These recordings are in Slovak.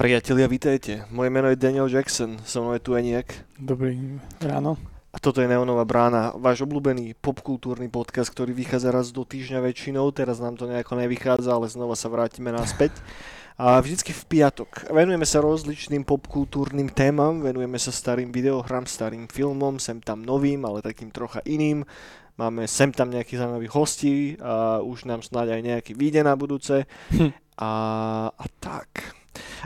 Priatelia, vítajte. Moje meno je Daniel Jackson, so mnou je tu Eniak. Dobrý ráno. A toto je Neonová brána, váš obľúbený popkultúrny podcast, ktorý vychádza raz do týždňa väčšinou, teraz nám to nejako nevychádza, ale znova sa vrátime naspäť. A vždycky v piatok. Venujeme sa rozličným popkultúrnym témam, venujeme sa starým videohrám, starým filmom, sem tam novým, ale takým trocha iným. Máme sem tam nejakých zaujímavých hostí a už nám snáď aj nejaký vyjde na budúce. Hm. A, a tak.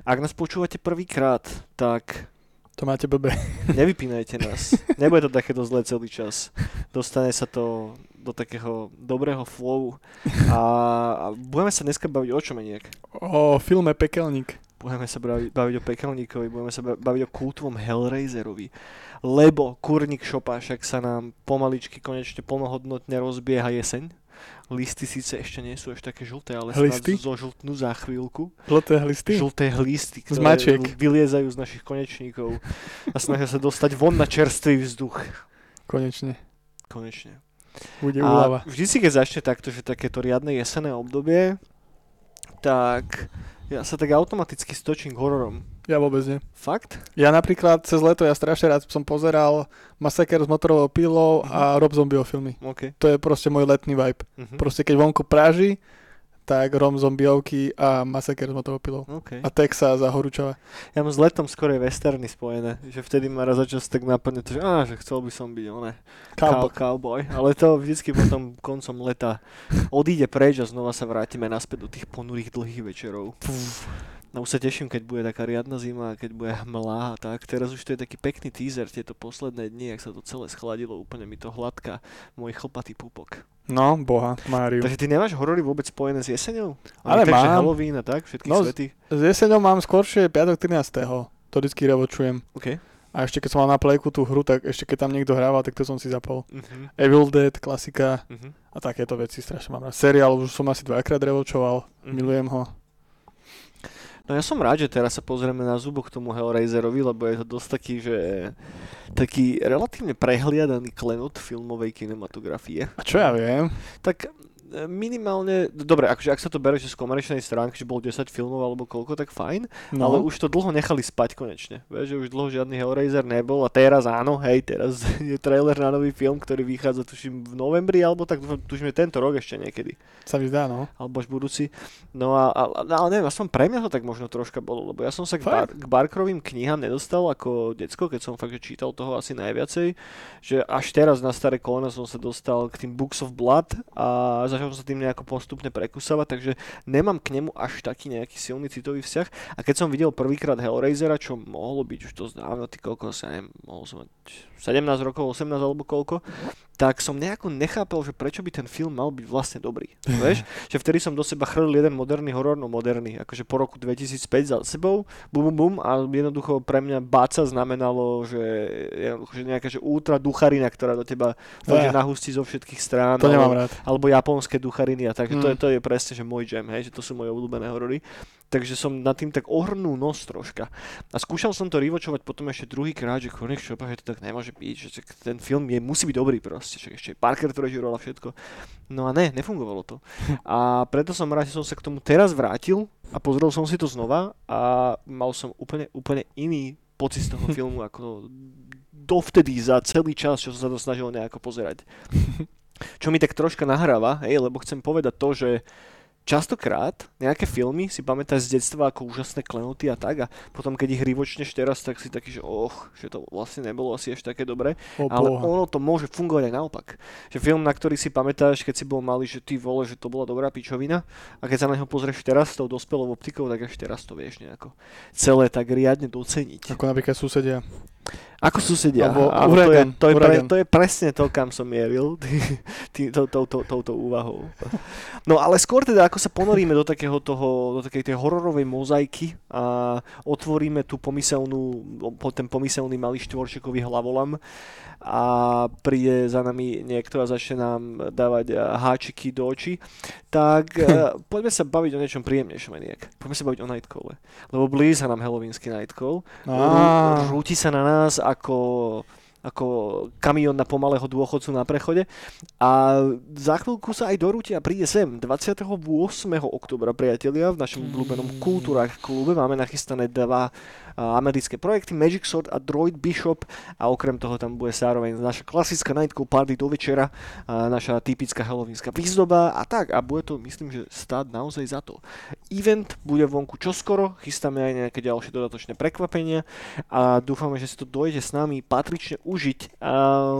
Ak nás počúvate prvýkrát, tak To máte blbé. nevypínajte nás. Nebude to takéto zlé celý čas. Dostane sa to do takého dobrého flowu. A, a budeme sa dneska baviť o čom nejak. O filme Pekelník. Budeme sa baviť, baviť o Pekelníkovi, budeme sa ba- baviť o kultovom Hellraiserovi. Lebo kurník šopa však sa nám pomaličky konečne plnohodnotne rozbieha jeseň. Listy síce ešte nie sú až také žlté, ale Hlisty? snad zožltnú za chvíľku. Žlté hlisty? žlté hlisty, ktoré mačiek. vyliezajú z našich konečníkov a snažia sa dostať von na čerstvý vzduch. Konečne. Konečne. Bude A úlava. vždy si, keď začne takto, že takéto riadne jesenné obdobie, tak ja sa tak automaticky stočím k hororom. Ja vôbec nie. Fakt? Ja napríklad cez leto, ja strašne rád som pozeral Masaker s motorovou pilou a Rob Zombieho filmy. OK. To je proste môj letný vibe. Mhm. Proste keď vonku práži, tak Rom zombiovky a Masaker s motorovou pilou. OK. A Texas a horúčava. Ja mám s letom skorej westerny spojené, že vtedy ma raz za čas tak napadne to, že, á, že chcel by som byť cow, Cowboy. cowboy, ale to vždycky potom koncom leta odíde preč a znova sa vrátime naspäť do tých ponurých dlhých večerov. No už sa teším, keď bude taká riadna zima, keď bude hmlá a tak. Teraz už to je taký pekný teaser, tieto posledné dni, ak sa to celé schladilo, úplne mi to hladká môj chlpatý pupok. No, boha, Máriu. Takže ty nemáš horory vôbec spojené s jeseňou? Ale že mám. Halloween a tak, všetky No, svety? S jeseňou mám skôršie piatok 13. To vždycky revočujem. OK. A ešte keď som mal na plejku tú hru, tak ešte keď tam niekto hrával, tak to som si zapol. Uh-huh. Evil Dead, klasika Uh-huh. a takéto veci strašne mám rád. Seriál už som asi dvakrát revočoval, Mhm. milujem ho. No ja som rád, že teraz sa pozrieme na zubo k tomu Hellraiserovi, lebo je to dosť taký, že taký relatívne prehliadaný klenot filmovej kinematografie. A čo ja viem? Tak minimálne, dobre, akože ak sa to bere, že z komerčnej stránky, že bolo 10 filmov alebo koľko, tak fajn, No, ale už to dlho nechali spať konečne. Vieš, že už dlho žiadny Hellraiser nebol a teraz áno, hej, teraz je trailer na nový film, ktorý vychádza tuším v novembri, alebo tak tuším tento rok ešte niekedy sa mi zdá, no. alebo až budúci. No a, a, ale neviem, aspoň pre mňa to tak možno troška bolo, lebo ja som sa k, bar, k Barkrovým knihám nedostal ako decko, keď som fakt že čítal toho asi najviacej, že až teraz na staré kolena som sa dostal k tým Books of Blood a začal som sa tým nejako postupne prekusovať, takže nemám k nemu až taký nejaký silný citový vzťah. A keď som videl prvýkrát Hellraisera, čo mohlo byť už dosť dávno, ty koľko sa neviem, mohol som mať 17 rokov, 18 alebo koľko, tak som nejako nechápal, že prečo by ten film mal byť vlastne dobrý. Vieš? Že vtedy som do seba chrlil jeden moderný horor, no moderný, akože po roku 2005 za sebou, bum bum bum a jednoducho pre mňa báca znamenalo, že, že nejaká že ultra ducharina, ktorá do teba na hustí zo všetkých strán. To alebo, nemám rád. alebo japonské duchariny a tak. To, je, Mm. to je presne, že môj jam, hej, že to sú moje obľúbené horory. Takže som nad tým tak ohrnul nos troška. A skúšal som to rivočovať potom ešte druhý krát, že Chronic Shopa, že to tak nemôže byť, že ten film je, musí byť dobrý proste, že ešte Parker to režiroval a všetko. No a ne, nefungovalo to. A preto som rád, že som sa k tomu teraz vrátil a pozrel som si to znova a mal som úplne, úplne iný pocit z toho filmu, ako dovtedy za celý čas, čo som sa to snažil nejako pozerať. Čo mi tak troška nahráva, hej, lebo chcem povedať to, že častokrát nejaké filmy si pamätáš z detstva ako úžasné klenoty a tak a potom keď ich rivočneš teraz, tak si taký, že och, že to vlastne nebolo asi až také dobré. Ale boha. ono to môže fungovať aj naopak. Že film, na ktorý si pamätáš, keď si bol malý, že ty vole, že to bola dobrá pičovina a keď sa na neho pozrieš teraz s tou dospelou optikou, tak až teraz to vieš nejako celé tak riadne doceniť. Ako napríklad susedia. Ako susedia. Alebo Áno, uragan, to, je, to, je pre, to je presne to, kam som mieril tý, to, to, to, touto úvahou. No ale skôr teda, ako sa ponoríme do takého toho, do takej tej hororovej mozaiky a otvoríme tú pomyselnú, po- ten pomyselný malý štvorčekový hlavolam a príde za nami niekto a začne nám dávať eh, háčiky do očí, tak eh, poďme sa baviť o niečom príjemnejšom nejak. Poďme sa baviť o Nightcall. Lebo blíza nám Halloweenský Nightcall. Rúti sa na nás ako ako kamión na pomalého dôchodcu na prechode. A za chvíľku sa aj dorúti a príde sem 28. oktobra, priatelia, v našom obľúbenom Kultúrach klube. Máme nachystané dva americké projekty Magic Sword a Droid Bishop a okrem toho tam bude zároveň naša klasická nightclub party do večera, naša typická halloweenská výzdoba a tak a bude to myslím, že stáť naozaj za to. Event bude vonku čoskoro, chystáme aj nejaké ďalšie dodatočné prekvapenia a dúfame, že si to dojde s nami patrične užiť. A,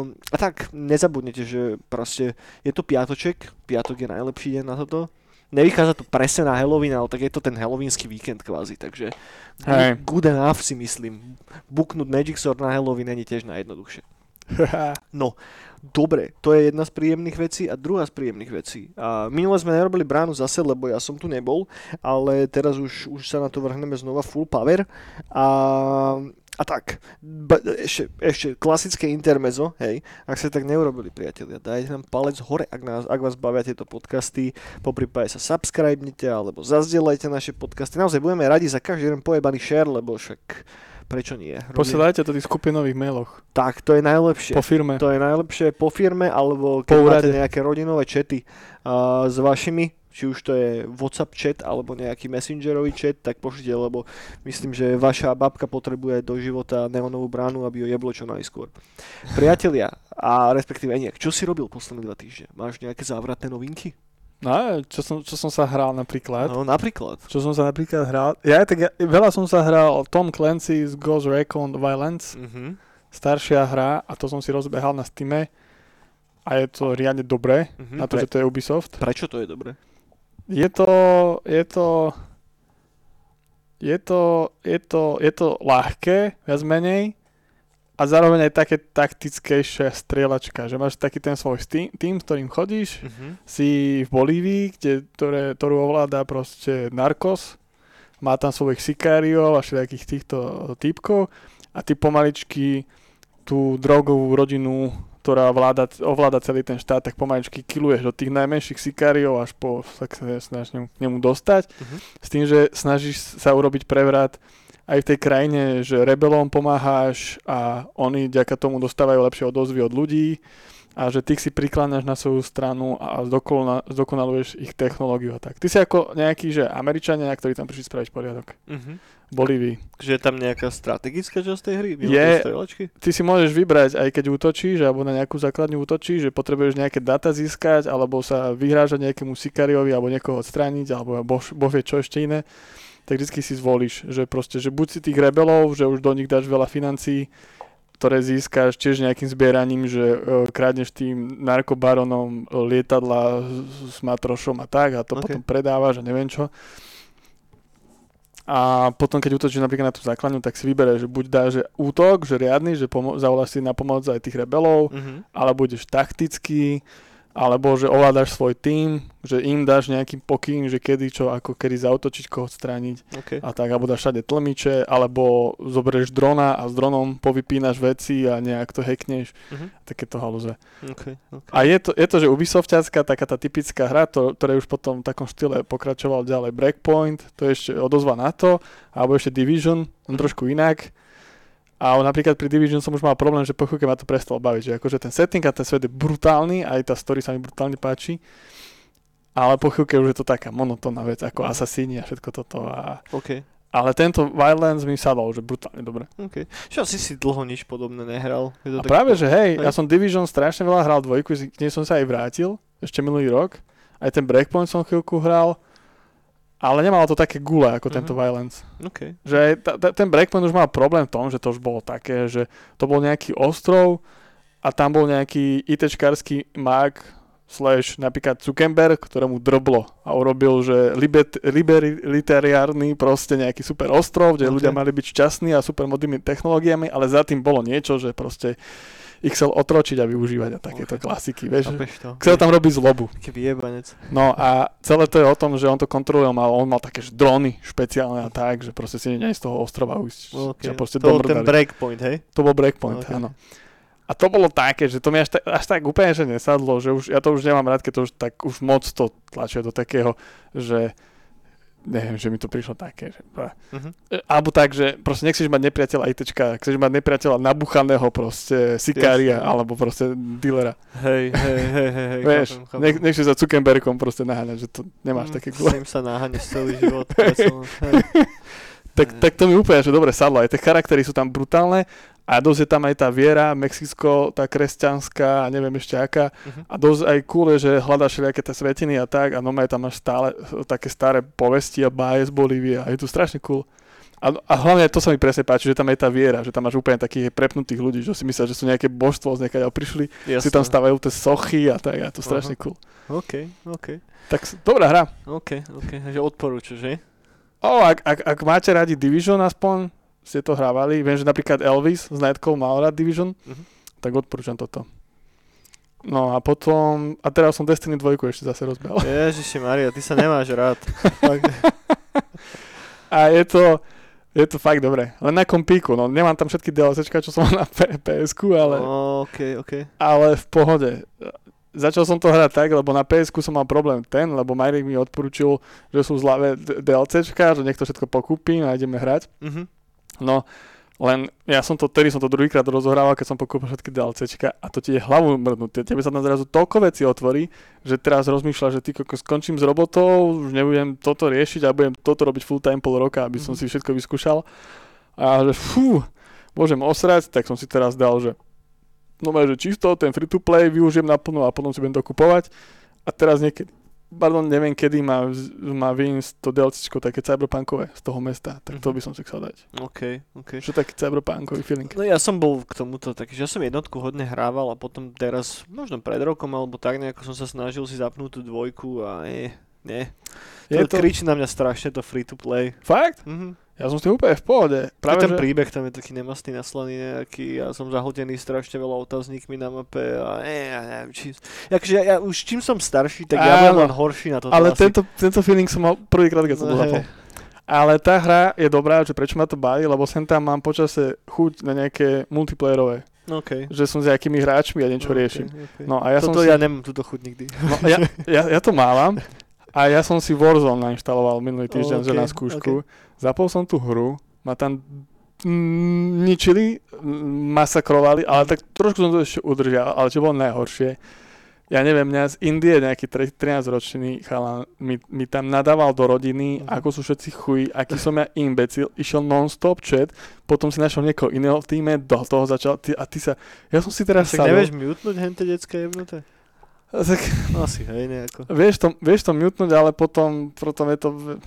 a tak, nezabudnite, že proste je to piatoček, piatok je najlepší deň na toto. Nevychádza to presne na Halloween, ale tak je to ten halloweensky víkend kvázi, takže Hej. good enough si myslím. Buknúť Magic Sword na Halloween není tiež najjednoduchšie. No, dobre, to je jedna z príjemných vecí a druhá z príjemných vecí. A minule sme nerobili bránu zase, lebo ja som tu nebol, ale teraz už, už sa na to vrhneme znova full power. A, a tak, ba, ešte, ešte klasické intermezo, hej, ak ste tak neurobili, priatelia, dajte nám palec hore, ak, nás, ak vás bavia tieto podcasty, po prípade sa subscribnite alebo zazdieľajte naše podcasty. Naozaj budeme radi za každý jeden pojebaný share, lebo však prečo nie? Robí- Posielajte to v tých skupinových mailoch. Tak, to je najlepšie. Po firme. To je najlepšie po firme, alebo keď Po máte nejaké rodinové čety uh, s vašimi, či už to je WhatsApp chat alebo nejaký messengerový chat, tak pošlite, lebo myslím, že vaša babka potrebuje do života neonovú bránu, aby ho jeblo čo najskôr. Priatelia, a respektíve nie, čo si robil posledné dva týždne? Máš nejaké závratné novinky? No, čo som, čo som sa hral napríklad. No, napríklad. Čo som sa napríklad hral. Ja, tak ja, veľa som sa hral Tom Clancy's Ghost Recon Violence. Uh-huh. Staršia hra a to som si rozbehal na Steame. A je to riadne dobré, Uh-huh. na to, že to je Ubisoft. Prečo to je dobré? Je to, je to, je to, je to, je to ľahké, viac menej, a zároveň aj také taktickejšia strieľačka, že máš taký ten svoj tým, tým s ktorým chodíš, Uh-huh. si v Bolívii, kde, ktoré, ktorú ovláda proste Narcos, má tam svojich sikáriov a všetkých týchto typkov. A ty pomaličky tú drogovú rodinu, ktorá vláda, ovláda celý ten štát, tak pomaličky kiluješ od tých najmenších sikáriov až po, tak sa snažíš nemu- k nemu dostať, Mhm. s tým, že snažíš sa urobiť prevrat aj v tej krajine, že rebelom pomáhaš a oni ďaká tomu dostávajú lepšie odozvy od ľudí a že ty si prikláňaš na svoju stranu a zdokonala, zdokonaluješ ich technológiu a tak. Ty si ako nejaký, že Američania, ktorí tam prišli spraviť poriadok. Uh-huh. V Bolívii. Že je tam nejaká strategická časť tej hry? mimo Je. Ty si môžeš vybrať, aj keď útočíš, alebo na nejakú základňu útočíš, že potrebuješ nejaké data získať, alebo sa vyhrážať nejakému sikariovi, alebo niekoho odstrániť, alebo boh, boh vie čo ešte iné tak vždy si zvolíš, že proste, že buď si tých rebelov, že už do nich dáš veľa financií, ktoré získaš tiež nejakým zbieraním, že e, krádneš tým narkobaronom e, lietadla s, matrošom a tak a to Ok. okay. potom predávaš a neviem čo. A potom, keď útočíš napríklad na tú základňu, tak si vybereš, že buď dáš že útok, že riadny, že pomo- zavoláš si na pomoc aj tých rebelov, Uh-huh. ale budeš taktický, alebo že ovládaš svoj tým, že im dáš nejaký pokyn, že kedy čo, ako kedy zautočiť, koho odstrániť Okay. a tak, alebo dáš všade tlmiče, alebo zoberieš drona a s dronom povypínaš veci a nejak to hackneš, Mhm. takéto halúze. Okay. Okay. A je to, je to že Ubisoftiacká, taká tá typická hra, to, ktoré už potom v takom štýle pokračoval ďalej Breakpoint, to je ešte odozva na to, alebo ešte Division, Mhm. trošku inak. A napríklad pri Division som už mal problém, že po chvíľke ma to prestalo baviť, že akože ten setting a ten svet je brutálny, aj tá story sa mi brutálne páči, ale po chvíľke už je to taká monotónna vec, ako. Assassini a všetko toto. A... OK. Ale tento Wildlands mi sadol, že brutálne dobre. OK. Čo asi si dlho nič podobné nehral? Je to A tak... práve, že hej, hej. ja som Division strašne veľa hral dvojku, k nej som sa aj vrátil, ešte minulý rok. Aj ten Breakpoint som chvíľku hral, ale nemalo to také gule ako tento Violence. OK. Že ta, ta, ten Breakpoint už mal problém v tom, že to už bolo také, že to bol nejaký ostrov a tam bol nejaký ITčkarský mag slash napríklad Zuckerberg, ktorému drblo a urobil, že libet, libertariárny proste nejaký super ostrov, kde Ok. ľudia mali byť šťastní a super modnými technológiami, ale za tým bolo niečo, že proste ich chcel otročiť a využívať a takéto Ok. klasiky, vieš. To? Chcel tam robiť zlobu. Vyjebanec. No a celé to je o tom, že on to kontroluje, mal, on mal také drony špeciálne a tak, že proste si nie z toho ostrova ujsť. Okay. Proste to bol ten breakpoint, hej? To bol breakpoint, Ok. áno. A to bolo také, že to mi až tak, až tak úplne že nesadlo, že už, ja to už nemám rád, keď to už tak už moc to tlačia do takého, že neviem, že mi to prišlo také, že... E, Alebo tak, že proste nechceš mať nepriateľa ITčka, chceš mať nepriateľa nabuchaného proste sikária, Jasne. alebo proste dealera. Hej, hej, hej, hej, hej, Vieš, chápem, chápem. nech, nechceš za Zuckerbergom proste naháňať, že to nemáš Mm, také S gule. tým sa naháňaš celý život. Tak, tak to mi úplne, že dobre sadlo, aj tie charaktery sú tam brutálne a dosť je tam aj tá viera, Mexicko, tá kresťanská neviem ešte aká. Mhm. A dosť aj cool je, že hľadáš všelijaké tie svetiny a tak a no tam máš stále také staré povesti a báje z Bolívie a je to strašne cool. A, a hlavne to sa mi presne páči, že tam je tá viera, že tam máš úplne takých prepnutých ľudí, že si myslia, že sú nejaké božstvo z niekaďa prišli, si tam Jasné. stavajú tie sochy a tak a to strašne cool. OK, OK, Tak dobrá hra. OK, OK, takže odporúčaš, že? O, ak, ak, ak máte radi Division aspoň, ste to hrávali, viem, že napríklad Elvis z Nightcall mal rád Division, Mhm. tak odporúčam toto. No a potom, a teraz som Destiny 2 ešte zase rozbehol. Ježiši Maria, ty sa nemáš rád. A je to, je to fakt dobré. Len na kompíku, no nemám tam všetky DLCčka, čo som mal na P- PS-ku, ale, OK, OK. ale v pohode. Začal som to hrať tak, lebo na ps som mal problém ten, lebo Majrik mi odporúčil, že sú zlavé d- DLCčka, že nech to všetko pokúpim a ideme hrať. Mhm. No, len ja som to, tedy som to druhýkrát rozohrával, keď som pokúpil všetky DLCčka a to ti je hlavu mrdnúť. Tebe sa tam zrazu toľko vecí otvorí, že teraz rozmýšľa, že ty koko skončím s robotou, už nebudem toto riešiť a budem toto robiť full time pol roka, aby som Mhm. si všetko vyskúšal. A že fú, môžem osrať, tak som si teraz dal, že no že čisto, ten free to play využijem naplno a potom si budem dokupovať. A teraz niekedy, pardon, neviem kedy má, má vyjsť to DLCčko také cyberpunkové z toho mesta, tak to Mhm. by som si chcel dať. OK, OK. Že taký cyberpunkový feeling. No ja som bol k tomuto taký, že ja som jednotku hodne hrával a potom teraz, možno pred rokom alebo tak nejako som sa snažil si zapnúť tú dvojku a nie, nie. Je to, to kričí na mňa strašne to free to play. fakt? Mhm. Ja som s tým úplne v pohode. Práve ten že... príbeh tam je taký nemastný, naslaný nejaký, ja som zahltený strašne veľa otáznikmi na mape a nie, ja neviem, či... Jakže ja, ja, už čím som starší, tak ja budem Áno. len horší na toto Ale asi. tento, tento feeling som mal prvýkrát, keď som to zapol. Ale tá hra je dobrá, že prečo ma to baví, lebo sem tam mám počase chuť na nejaké multiplayerové. OK. Že som s nejakými hráčmi a niečo OK, riešim. OK. No a ja som Toto si... ja nemám túto chuť nikdy. No, ja, ja, ja to mávam. A ja som si Warzone nainštaloval minulý týždeň, že OK, na skúšku. Zapol som tú hru, ma tam mm, ničili, mm, masakrovali, ale tak trošku som to ešte udržal, ale čo bolo najhoršie, ja neviem, mňa z Indie nejaký 13-ročný chalan mi, mi tam nadával do rodiny, Mhm. ako sú všetci chuj, aký som ja imbecil, išiel non-stop chat, potom si našiel niekoho iného v týme, do toho začal, ty, a ty sa, ja som si teraz Tak nevieš mutnúť hente detské jebnuté? Tak, No asi, hej, nejako. vieš, to, vieš to mutnúť, ale potom, potom je to, v-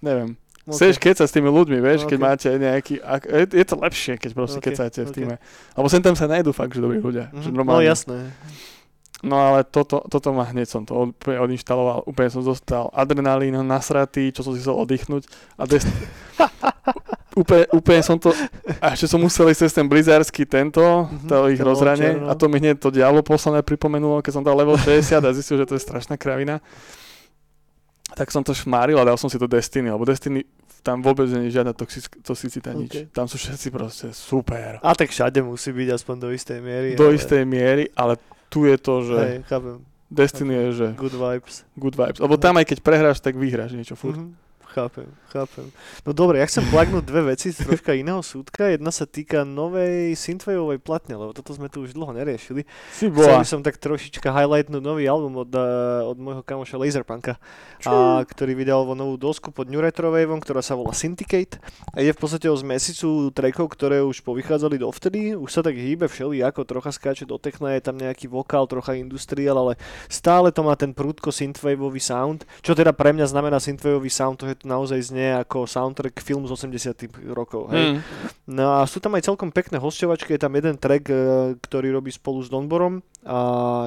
neviem, OK. Chceš keď sa s tými ľuďmi, vieš, keď OK. máte nejaký... Ak, je, je to lepšie, keď proste OK, kecáte v OK. týme. Lebo sem tam sa nájdú fakt, že dobrí ľudia. Že Mhm. No normálne. jasné. No ale toto, toto ma hneď som to úplne odinštaloval. Úplne som zostal adrenalín nasratý, čo som si chcel oddychnúť. A des... úplne, úplne som to... A ešte som musel ísť cez ten blizzardský tento, Mhm, to ich rozhranie. no. A to mi hneď to diablo posledné pripomenulo, keď som dal level 60 a zistil, že to je strašná kravina. Tak som to šmáril a dal som si to Destiny, lebo Destiny tam vôbec nie je žiadna toxic- toxicita, nič. OK. Tam sú všetci proste super. A tak všade musí byť aspoň do istej miery. Do ale- istej miery, ale tu je to, že Hej, chápem. Destiny je, že Good vibes. good vibes. Lebo tam aj keď prehráš, tak vyhráš niečo furt. Mhm. Chápem, chápem. No dobre, ja chcem plagnúť dve veci z troška iného súdka. Jedna sa týka novej synthwaveovej platne, lebo toto sme tu už dlho neriešili. Si Chcel bola. by som tak trošička highlightnúť nový album od, eh, od môjho kamoša Laserpunka, a, ktorý vydal vo novú dosku pod New Retro Waveom, ktorá sa volá Syndicate. A je v podstate o zmesicu trackov, ktoré už povychádzali dovtedy. Už sa tak hýbe všeli, ako trocha skáče do techna, je tam nejaký vokál, trocha industrial, ale stále to má ten prúdko synthwaveový sound, čo teda pre mňa znamená synthwaveový sound, to je to naozaj znie ako soundtrack film z 80 rokov. Hej. Mm. No a sú tam aj celkom pekné hosťovačky, je tam jeden track, e, ktorý robí spolu s Donborom a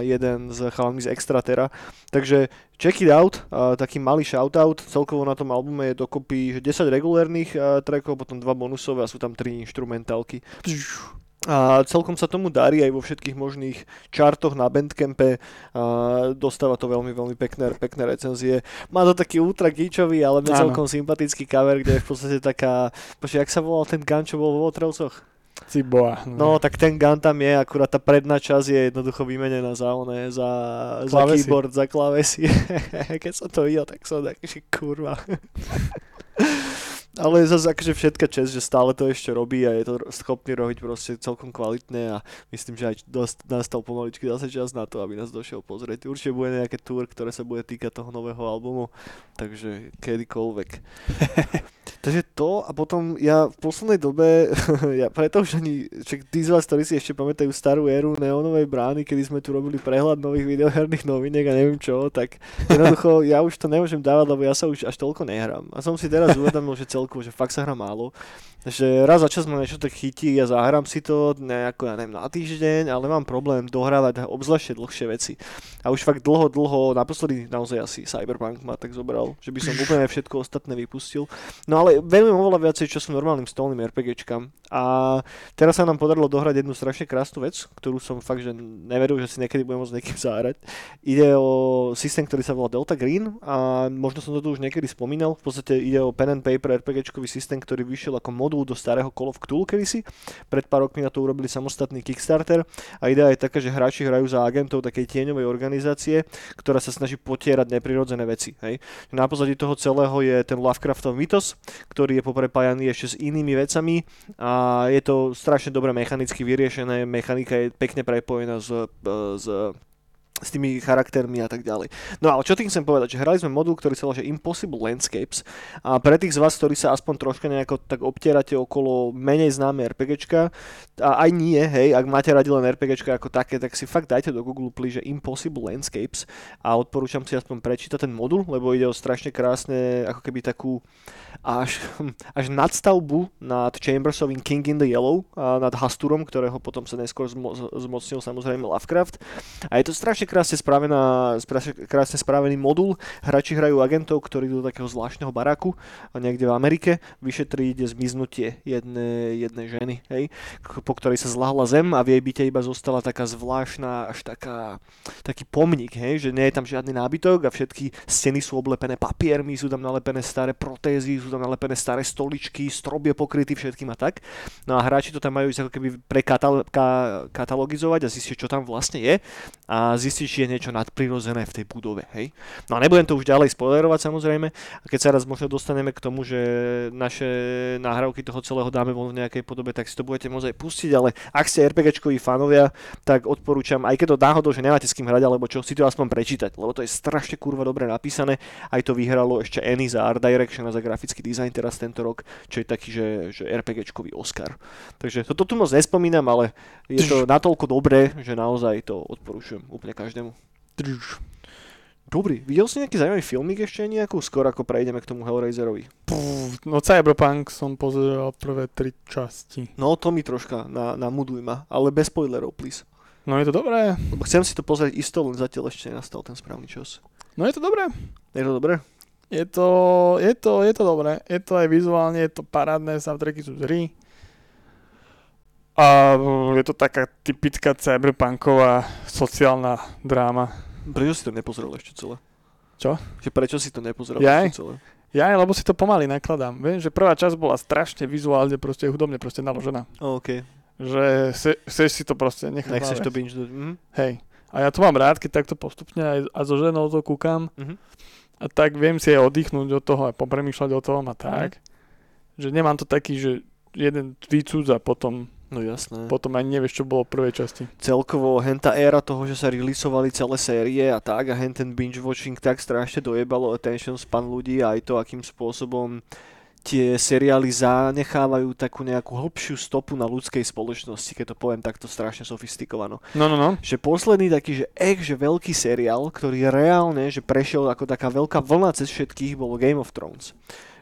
jeden z chalami z Extratera. Takže check it out, taký malý shoutout, celkovo na tom albume je dokopy že 10 regulérnych e, trackov, potom dva bonusové a sú tam 3 instrumentálky. A celkom sa tomu darí aj vo všetkých možných čartoch na Bandcampe. A dostáva to veľmi, veľmi pekné, pekné recenzie. Má to taký ultra gíčový, ale Áno. celkom sympatický cover, kde je v podstate taká... Počkej, jak sa volal ten gun, čo bol vo Votrelcoch? Ciboa. No, tak ten gun tam je, akurát tá predná časť je jednoducho vymenená za oné, za, za keyboard, za klávesy. Keď som to videl, tak som taký, že kurva. Ale zase akože všetka čest, že stále to ešte robí a je to schopný robiť proste celkom kvalitne a myslím, že aj dosť nastal pomaličky zase čas na to, aby nás došiel pozrieť. Určite bude nejaké tour, ktoré sa bude týkať toho nového albumu, takže kedykoľvek. Takže to a potom ja v poslednej dobe, ja preto už ani, však tí z vás, ktorí si ešte pamätajú starú éru neonovej brány, kedy sme tu robili prehľad nových videoherných noviniek a neviem čo, tak jednoducho ja už to nemôžem dávať, lebo ja sa už až toľko nehrám. A som si teraz uvedomil, že celkovo, že fakt sa hrá málo. Že raz za čas ma niečo tak chytí a zahrám si to nejako, ja neviem, na týždeň, ale mám problém dohrávať obzvlášť dlhšie veci. A už fakt dlho, dlho, naposledy naozaj asi Cyberpunk ma tak zobral, že by som úplne všetko ostatné vypustil. No ale venujem oveľa viacej času normálnym stolným RPGčkám. A teraz sa nám podarilo dohrať jednu strašne krásnu vec, ktorú som fakt, že neveril, že si niekedy budem môcť niekým zahrať. Ide o systém, ktorý sa volá Delta Green a možno som to tu už niekedy spomínal. V podstate ide o pen and paper RPGčkový systém, ktorý vyšiel ako modul do starého Call of Cthulhu kedysi. Pred pár rokmi na to urobili samostatný Kickstarter a idea je taká, že hráči hrajú za agentov takej tieňovej organizácie, ktorá sa snaží potierať neprirodzené veci. Hej. Na pozadí toho celého je ten Lovecraftov mytos, ktorý je poprepájaný ešte s inými vecami. A je to strašne dobre mechanicky vyriešené, mechanika je pekne prepojená s, s s tými charaktermi a tak ďalej. No ale čo tým chcem povedať, že hrali sme modul, ktorý sa volá Impossible Landscapes a pre tých z vás, ktorí sa aspoň troška nejako tak obtierate okolo menej známe RPGčka a aj nie, hej, ak máte radi len RPGčka ako také, tak si fakt dajte do Google please, že Impossible Landscapes a odporúčam si aspoň prečítať ten modul, lebo ide o strašne krásne, ako keby takú až, až nadstavbu nad Chambersovým King in the Yellow a nad Hasturom, ktorého potom sa neskôr zmo- zmocnil samozrejme Lovecraft. A je to strašne krásne, spravená, krásne spravený modul. Hráči hrajú agentov, ktorí idú do takého zvláštneho baráku niekde v Amerike vyšetriť zmiznutie jednej, jednej ženy, hej, po ktorej sa zlahla zem a v jej byte iba zostala taká zvláštna, až taká, taký pomník, hej, že nie je tam žiadny nábytok a všetky steny sú oblepené papiermi, sú tam nalepené staré protézy, sú tam nalepené staré stoličky, strop je pokrytý všetkým a tak. No a hráči to tam majú ako keby prekatalogizovať a zistiť, čo tam vlastne je a zistiť, či je niečo nadprirodzené v tej budove, hej. No a nebudem to už ďalej spoilerovať samozrejme, a keď sa raz možno dostaneme k tomu, že naše nahrávky toho celého dáme von v nejakej podobe, tak si to budete môcť aj pustiť, ale ak ste RPGčkoví fanovia, tak odporúčam, aj keď to náhodou, že nemáte s kým hrať, alebo čo, si to aspoň prečítať, lebo to je strašne kurva dobre napísané, aj to vyhralo ešte Annie za Art Direction a za grafický dizajn teraz tento rok, čo je taký, že, že RPGčkový Oscar. Takže toto tu moc nespomínam, ale je to natoľko dobré, že naozaj to odporúčujem úplne každému. Dobrý, videl si nejaký zaujímavý filmik ešte nejakú, skôr ako prejdeme k tomu Hellraiserovi? Pff, no Cyberpunk som pozeral prvé tri časti. No to mi troška na, namuduj ma, ale bez spoilerov, please. No je to dobré. Chcem si to pozrieť isto, len zatiaľ ešte nenastal ten správny čas. No je to dobré. Je to dobré? Je to, je to, je to dobré. Je to aj vizuálne, je to parádne, soundtracky sú z hry. A je to taká typická cyberpunková sociálna dráma. Prečo si to nepozrel ešte celé? Čo? Že prečo si to nepozrel Jaj? ešte celé? Ja, lebo si to pomaly nakladám. Viem, že prvá časť bola strašne vizuálne, proste hudobne proste naložená. Oh, OK, Že se, chceš si to proste nechať nechceš to binge. Mhm. Hej. A ja to mám rád, keď takto postupne aj a so ženou to kúkam. Mhm. A tak viem si aj oddychnúť od toho a popremýšľať o tom a tak. Že nemám to taký, že jeden výcud a potom, No jasné. potom ani nevieš, čo bolo v prvej časti. celkovo henta éra toho, že sa releaseovali celé série a tak a hen ten binge watching tak strašne dojebalo attention span ľudí a aj to, akým spôsobom tie seriály zanechávajú takú nejakú hlbšiu stopu na ľudskej spoločnosti, keď to poviem takto strašne sofistikovano. No, no, no. Že posledný taký, že ek, že veľký seriál, ktorý reálne, že prešiel ako taká veľká vlna cez všetkých, bolo Game of Thrones.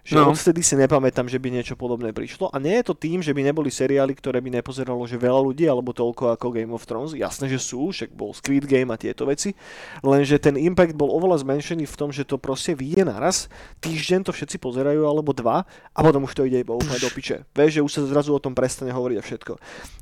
Že No. odvtedy si nepamätám, že by niečo podobné prišlo. A nie je to tým, že by neboli seriály, ktoré by nepozeralo že veľa ľudí, alebo toľko ako Game of Thrones. Jasné, že sú, však bol Squid Game a tieto veci. Lenže ten impact bol oveľa zmenšený v tom, že to proste vyjde naraz, týždeň to všetci pozerajú, alebo dva, a potom už to ide iba úplne do piče. Vieš, že už sa zrazu o tom prestane hovoriť a všetko.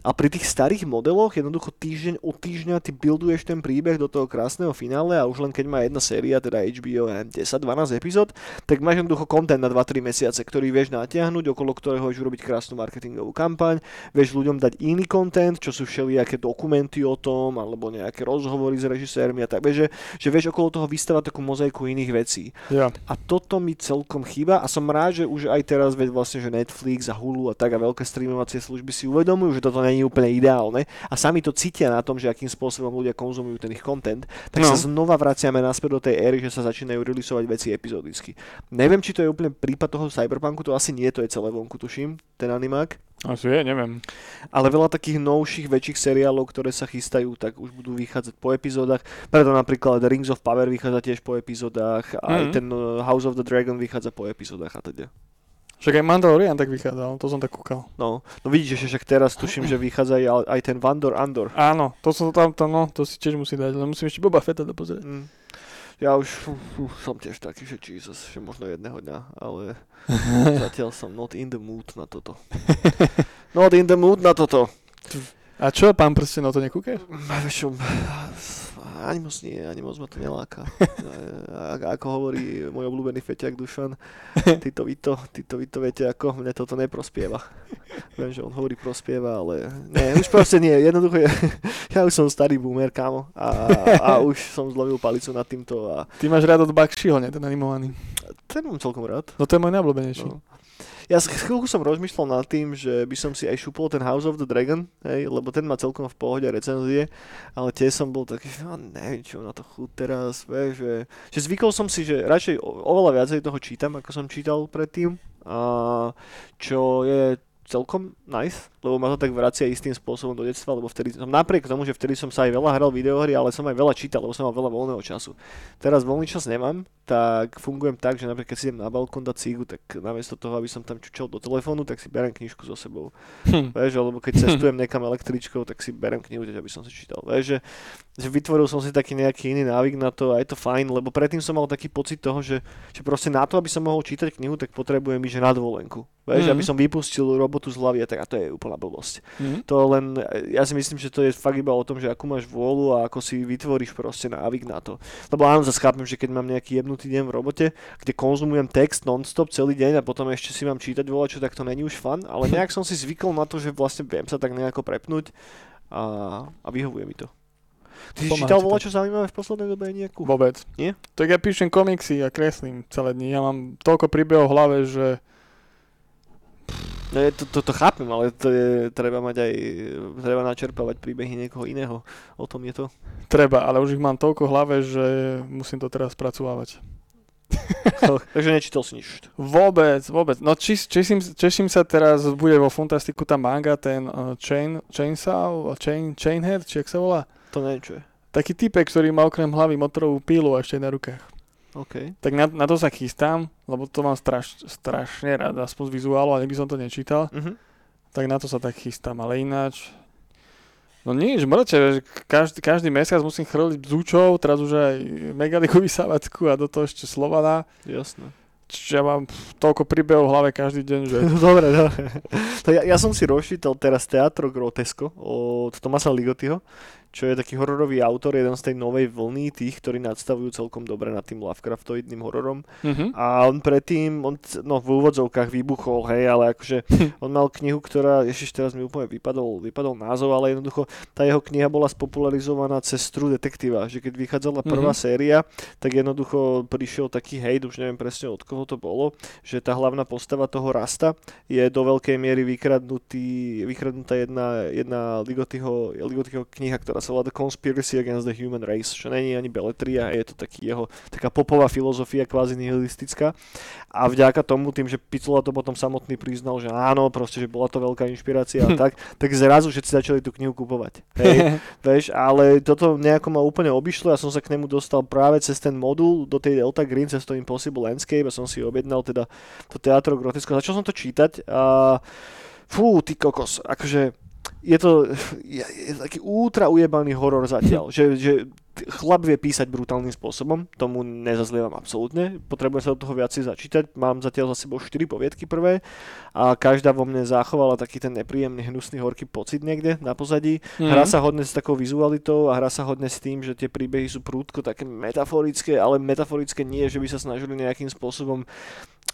A pri tých starých modeloch jednoducho týždeň od týždňa ty builduješ ten príbeh do toho krásneho finále a už len keď má jedna séria, teda HBO, ja neviem, 10-12 epizód, tak máš jednoducho content na 2-3 2-3 mesiace, ktorý vieš natiahnuť, okolo ktorého vieš urobiť krásnu marketingovú kampaň, vieš ľuďom dať iný content, čo sú všelijaké dokumenty o tom, alebo nejaké rozhovory s režisérmi a tak, vieš, že, že vieš okolo toho vystavať takú mozaiku iných vecí. Ja. A toto mi celkom chýba a som rád, že už aj teraz veď vlastne, že Netflix a Hulu a tak a veľké streamovacie služby si uvedomujú, že toto nie je úplne ideálne a sami to cítia na tom, že akým spôsobom ľudia konzumujú ten ich content, tak No. sa znova vraciame naspäť do tej éry, že sa začínajú releaseovať veci epizodicky. Neviem, či to je úplne prípad toho Cyberpunku, to asi nie, to je celé vonku, tuším, ten animák. Asi je, neviem. Ale veľa takých novších, väčších seriálov, ktoré sa chystajú, tak už budú vychádzať po epizódach. Preto napríklad Rings of Power vychádza tiež po epizódach, aj Mhm. ten uh, House of the Dragon vychádza po epizódach a teda. Však aj Mandalorian tak vychádzal, to som tak kúkal. No, no vidíš, že však teraz tuším, že vychádza aj, aj ten Vandor Andor. Áno, to som tam, tam, no, to si tiež musí dať, ale musím ešte Boba Fetta dopozrieť. Mm. Ja už uf, uf, som tiež taký, že Jesus, že možno jedného dňa, ale zatiaľ som not in the mood na toto. Not in the mood na toto. A čo, pán prstenov, to nekúkaš? Vieš čo, ani moc nie, ani moc ma to neláka. A, ako hovorí môj obľúbený feťak Dušan, ty to, vy to, ty to, vy to viete ako, mne toto neprospieva. Viem, že on hovorí prospieva, ale nie, už proste nie, jednoducho, je, ja už som starý boomer, kámo, a, a už som zlomil palicu nad týmto a Ty máš rád od Bakshiho, ne, ten animovaný. ten mám celkom rád. No to je môj najobľúbenejší. No. Ja chvíľku som rozmýšľal nad tým, že by som si aj šupol ten House of the Dragon, hej, lebo ten má celkom v pohode recenzie, ale tiež som bol taký, že no, neviem, čo na to chuť teraz, vieš, že, že zvykol som si, že radšej oveľa viacej toho čítam, ako som čítal predtým, a čo je celkom nice, lebo ma to tak vracia istým spôsobom do detstva, lebo vtedy som napriek tomu, že vtedy som sa aj veľa hral videohry, ale som aj veľa čítal, lebo som mal veľa voľného času. Teraz voľný čas nemám, tak fungujem tak, že napríklad keď si idem na balkón dať cigu, tak namiesto toho, aby som tam čučal do telefónu, tak si berem knižku so sebou. Hm. Vieš, alebo keď cestujem niekam električkou, tak si berem knihu, aby som si čítal. Vieš, že, že vytvoril som si taký nejaký iný návyk na to a je to fajn, lebo predtým som mal taký pocit toho, že, že proste na to, aby som mohol čítať knihu, tak potrebujem ísť že na dovolenku. Vieš, Mhm. aby som vypustil robotu z hlavy a tak a to je úplná blbosť. Mhm. To len, ja si myslím, že to je fakt iba o tom, že akú máš vôľu a ako si vytvoríš proste návyk na to. Lebo áno, zase chápem, že keď mám nejaký jebnutý deň v robote, kde konzumujem text non-stop celý deň a potom ešte si mám čítať volačo, tak to není už fun, ale nejak som si zvykol na to, že vlastne viem sa tak nejako prepnúť a, a vyhovuje mi to. Ty si čítal ti to. volačo zaujímavé v poslednej dobe nejakú? Vôbec. Nie? Tak ja píšem komiksy a kreslím celé dni. Ja mám toľko príbehov v hlave, že No, je to, to, to chápem, ale to je, treba mať aj, treba načerpávať príbehy niekoho iného. O tom je to. treba, ale už ich mám toľko v hlave, že musím to teraz spracovávať. Takže nečítal si nič. Vôbec, vôbec. No či, češím, češím sa teraz, bude vo Fantastiku tá manga, ten uh, Chain, Chainsaw, Chain, Chainhead, či jak sa volá? To neviem, čo je. Taký typek, ktorý má okrem hlavy motorovú pílu a ešte na rukách. OK. Tak na, na to sa chystám, lebo to mám straš, strašne rád, aspoň z vizuálu, ale by som to nečítal. Mhm. Tak na to sa tak chystám, ale ináč... No nič, že každý, každý mesiac musím chrliť zúčov, teraz už aj megaliku vysávacku a do toho ešte Slovana. Jasné. Čiže ja mám toľko príbehov v hlave každý deň, že... dobre, dobre. To ja, ja som si rozčítal teraz Teatro Grotesco od Tomasa Ligotyho, čo je taký hororový autor, jeden z tej novej vlny, tých, ktorí nadstavujú celkom dobre nad tým Lovecraftoidným hororom. Mhm. A on predtým, on, no v úvodzovkách vybuchol, hej, ale akože on mal knihu, ktorá, ešte teraz mi úplne vypadol, vypadol názov, ale jednoducho tá jeho kniha bola spopularizovaná cez True Detektíva, že keď vychádzala prvá Mhm. séria, tak jednoducho prišiel taký hejt, už neviem presne od koho to bolo, že tá hlavná postava toho Rasta je do veľkej miery vykradnutý, vykradnutá jedna, jedna Ligotyho, Ligotyho kniha, ktorá sa volá The Conspiracy Against the Human Race, čo není ani beletria, je to taký jeho taká popová filozofia, kvázi nihilistická. A vďaka tomu, tým, že Picula to potom samotný priznal, že áno, proste, že bola to veľká inšpirácia a tak, tak zrazu všetci začali tú knihu kupovať. Hej, vieš, ale toto nejako ma úplne obišlo, ja som sa k nemu dostal práve cez ten modul do tej Delta Green, cez to Impossible Landscape a som si objednal teda to Teatro Grotesko. Začal som to čítať a fú, ty kokos, akože je to je, je taký ultra ujebaný horor zatiaľ, že, že chlap vie písať brutálnym spôsobom, tomu nezazlievam absolútne, potrebujem sa do toho viacej začítať, mám zatiaľ za sebou 4 poviedky prvé a každá vo mne zachovala taký ten nepríjemný, hnusný, horký pocit niekde na pozadí. Mhm. Hrá sa hodne s takou vizualitou a hrá sa hodne s tým, že tie príbehy sú prúdko také metaforické, ale metaforické nie, že by sa snažili nejakým spôsobom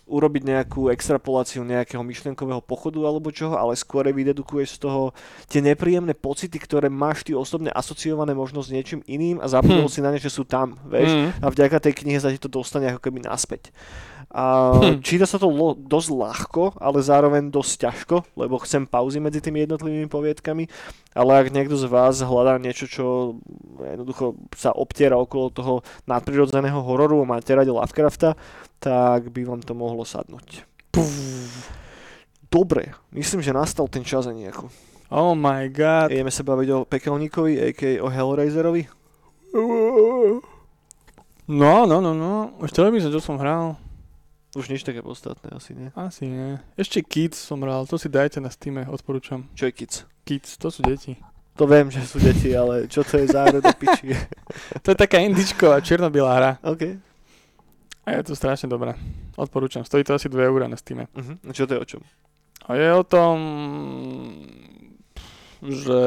urobiť nejakú extrapoláciu nejakého myšlienkového pochodu alebo čoho, ale skôr vydedukuješ z toho tie nepríjemné pocity, ktoré máš ty osobne asociované možno s niečím iným a zabudol Hm. si na ne, že sú tam, vieš. Mm. A vďaka tej knihe sa ti to dostane ako keby naspäť. A Hm. číta sa to lo- dosť ľahko, ale zároveň dosť ťažko, lebo chcem pauzy medzi tými jednotlivými poviedkami, ale ak niekto z vás hľadá niečo, čo jednoducho sa obtiera okolo toho nadprirodzeného hororu a máte radi Lovecrafta, tak by vám to mohlo sadnúť. Dobre, myslím, že nastal ten čas nejako. Oh my god. Ideme sa baviť o pekelníkovi, a.k.a. o Hellraiserovi. No, no, no, no. Už by čo som hral. Už nič také podstatné asi, nie? Asi nie. Ešte Kids som hral, to si dajte na Steam, odporúčam. Čo je kids? Kids, to sú deti. To viem, že sú deti, ale čo to je za do piči? To je taká indičková, čierno-biela hra. OK. A je to strašne dobré. Odporúčam. Stojí to asi 2 eurá na Steam. Uh-huh. Čo to je o čom? A je o tom, že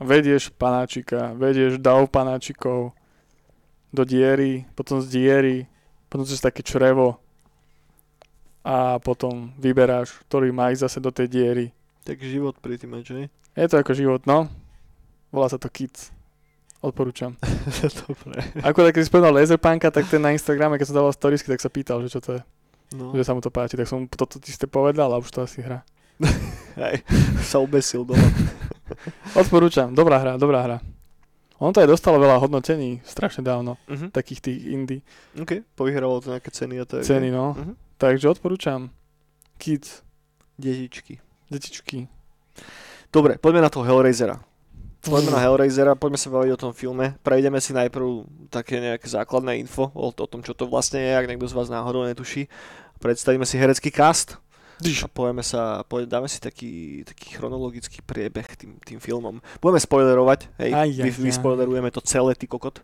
vedieš panáčika, vedieš dav panáčikov do diery, potom z diery, potom cez také črevo a potom vyberáš, ktorý má ísť zase do tej diery. Tak život pri tým, že? Je to ako život, no. Volá sa to Kids. Odporúčam. Dobre. Akurát keď si spomenul Laserpunka, tak ten na Instagrame, keď som dával storiesky, tak sa pýtal, že čo to je. No, Že sa mu to páči, tak som mu toto isté povedal a už to asi hra. hej, sa obesil doma. Odporúčam, dobrá hra, dobrá hra. On to aj dostalo veľa hodnotení strašne dávno, Uh-huh. takých tých indie OK, povyhralo to nejaké ceny a tak. ceny, no. Uh-huh. Takže odporúčam. Kids, Detičky. detičky. Dobre, poďme na toho Hellraisera. Poďme na Hellraisera, poďme sa baviť o tom filme. Prejdeme si najprv také nejaké základné info o, o tom, čo to vlastne je, ak niekto z vás náhodou netuší. Predstavíme si herecký cast a povieme sa, poď, dáme si taký, taký chronologický priebeh tým, tým filmom. Budeme spoilerovať, hej, Aj, vy, aj, aj. vyspoilerujeme to celé, ty kokot.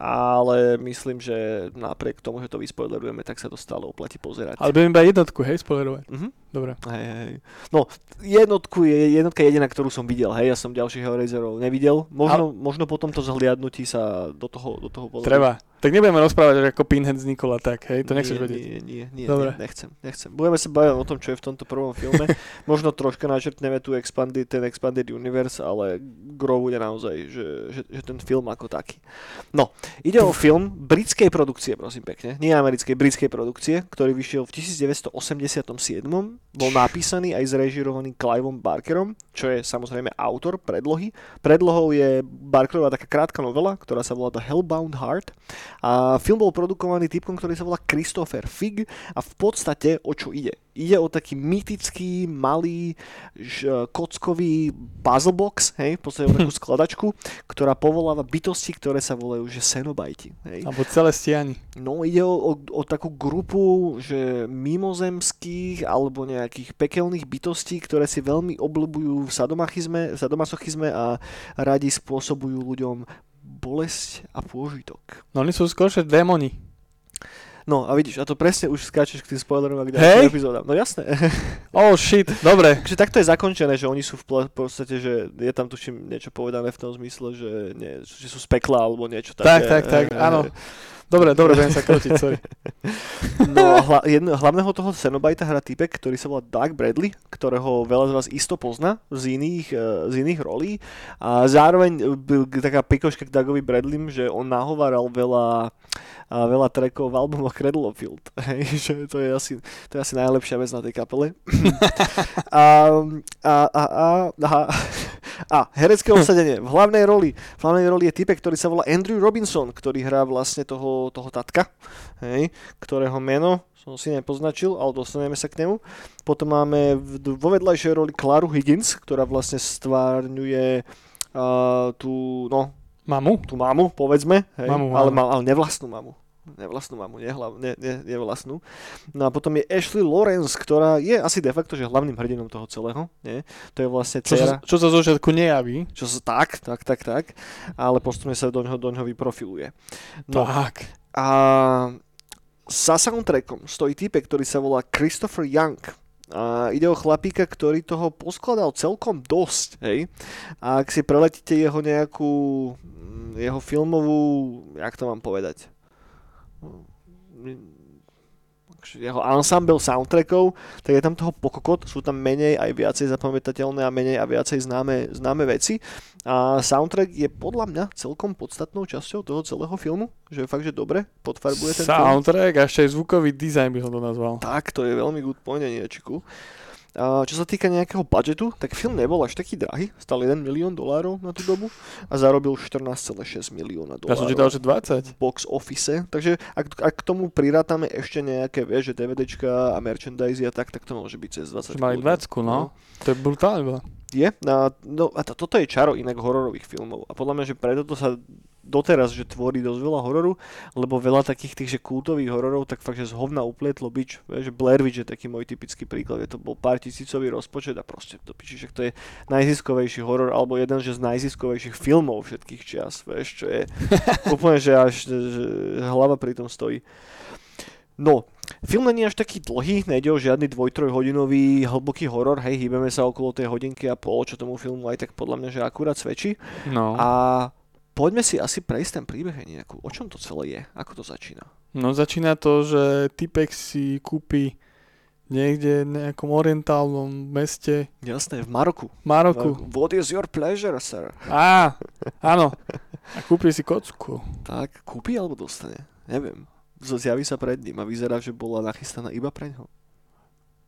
Ale myslím, že napriek tomu, že to vyspoilerujeme, tak sa to stále oplatí pozerať. Ale budeme iba jednotku, hej, spoilerovať. Mhm. Dobre. Hej, hej. No, jednotku je jednotka jediná, ktorú som videl, hej, ja som ďalších Hellraiserov nevidel. Možno, možno po tomto zhliadnutí sa do toho, do toho pozriem. Treba. Tak nebudeme rozprávať, že ako Pinhead vznikol a tak, hej, to nechceš nie, vedieť. Nie, nie, nie, Dobre. nechcem, nechcem. Budeme sa baviť o tom, čo je v tomto prvom filme. Možno troška načrtneme tu expanded, ten Expanded Universe, ale gro bude naozaj, že, že, že ten film ako taký. No, ide o film britskej produkcie, prosím pekne. Nie americkej, britskej produkcie, ktorý vyšiel v 1987. Bol napísaný aj zrežirovaný Cliveom Barkerom, čo je samozrejme autor predlohy. Predlohou je Barkerová taká krátka novela, ktorá sa volá The Hellbound Heart. A film bol produkovaný typkom, ktorý sa volá Christopher Fig a v podstate o čo ide? Ide o taký mytický, malý, ž, kockový puzzle box, hej, v podstate takú skladačku, ktorá povoláva bytosti, ktoré sa volajú, že Cenobajti, hej. Alebo celé stiani. No ide o, o, o takú grupu, že mimozemských alebo nejakých pekelných bytostí, ktoré si veľmi obľúbujú v sadomachizme, v sadomasochizme a radi spôsobujú ľuďom bolesť a pôžitok. No oni sú skôršie démoni. No a vidíš, a to presne už skáčeš k tým spoilerom a k ďalším epizódam. No jasné. Oh shit, dobre. Takže takto je zakončené, že oni sú v podstate, že je tam tuším niečo povedané v tom zmysle, že, nie, že sú z pekla alebo niečo Tak, také. tak, tak, Hej, áno. Dobre, dobre, budem sa krotiť, sorry. No a hla, jedno, hlavného toho Cenobajta hrá typek, ktorý sa volá Doug Bradley, ktorého veľa z vás isto pozná z iných, eh, z iných rolí. A zároveň byl taká pikoška k Dougovi Bradleym, že on nahováral veľa, a veľa trackov v albumu Cradle of Field. Hej, že to je asi, to je asi najlepšia vec na tej kapele. a, a, a, a, a, a herecké obsadenie. V hlavnej roli, v hlavnej roli je typek, ktorý sa volá Andrew Robinson, ktorý hrá vlastne toho, toho tatka, hej, ktorého meno som si nepoznačil, ale dostaneme sa k nemu. Potom máme vo vedľajšej roli Claru Higgins, ktorá vlastne stvárňuje uh, tú, no, Mamu? tú mamu, povedzme, hej, Mamu, ale, ale nevlastnú mamu. Nevlastnú mamu, nie, nie vlastnú. No a potom je Ashley Lawrence, ktorá je asi de facto, že hlavným hrdinom toho celého. Nie? To je vlastne Čo dcera. sa, čo sa zo začiatku nejaví. Čo sa, tak, tak, tak, tak. Ale postupne sa do ňoho, do ňoho vyprofiluje. No Tak. a za soundtrackom stojí typek, ktorý sa volá Christopher Young. A ide o chlapíka, ktorý toho poskladal celkom dosť, hej. A ak si preletíte jeho nejakú, mm, jeho filmovú, jak to mám povedať, jeho ensemble soundtrackov, tak je tam toho pokokot, sú tam menej aj viacej zapamätateľné a menej a viacej známe, známe veci. A soundtrack je podľa mňa celkom podstatnou časťou toho celého filmu, že fakt, že dobre podfarbuje ten film. Soundtrack a ešte aj zvukový dizajn by som to nazval. Tak, to je veľmi good point, Aniačiku. Čo sa týka nejakého budžetu, tak film nebol až taký drahý, stal 1 milión dolárov na tú dobu a zarobil 14,6 milióna Ja som dolárov čítal, že 20. v box office, takže ak, ak k tomu prirátame ešte nejaké, vieš, že DVDčka a merchandise a tak, tak to môže byť cez 20. Že mali kľudne. 20, no. To je brutálne. Je, a, no, a to, toto je čaro inak hororových filmov a podľa mňa, že preto to sa doteraz, že tvorí dosť veľa hororu, lebo veľa takých tých, že kultových hororov, tak fakt, že z hovna uplietlo bič, vieš, že Blair Witch je taký môj typický príklad, je to bol pár tisícový rozpočet a proste to piči, že to je najziskovejší horor, alebo jeden že z najziskovejších filmov všetkých čias, vieš, čo je úplne, že až že, hlava pri tom stojí. No, film není až taký dlhý, nejde o žiadny dvoj-trojhodinový hlboký horor, hej, hýbeme sa okolo tej hodinky a pol, čo tomu filmu aj tak podľa mňa, že akurát svedčí. No. A poďme si asi prejsť ten príbeh nejakú. O čom to celé je? Ako to začína? no začína to, že typek si kúpi niekde v nejakom orientálnom meste Jasné, v Maroku. Maroku. What is your pleasure, sir? Á, áno. A kúpi si kocku. Tak, kúpi alebo dostane? Neviem. Zjaví sa pred ním a vyzerá, že bola nachystaná iba pre ňo.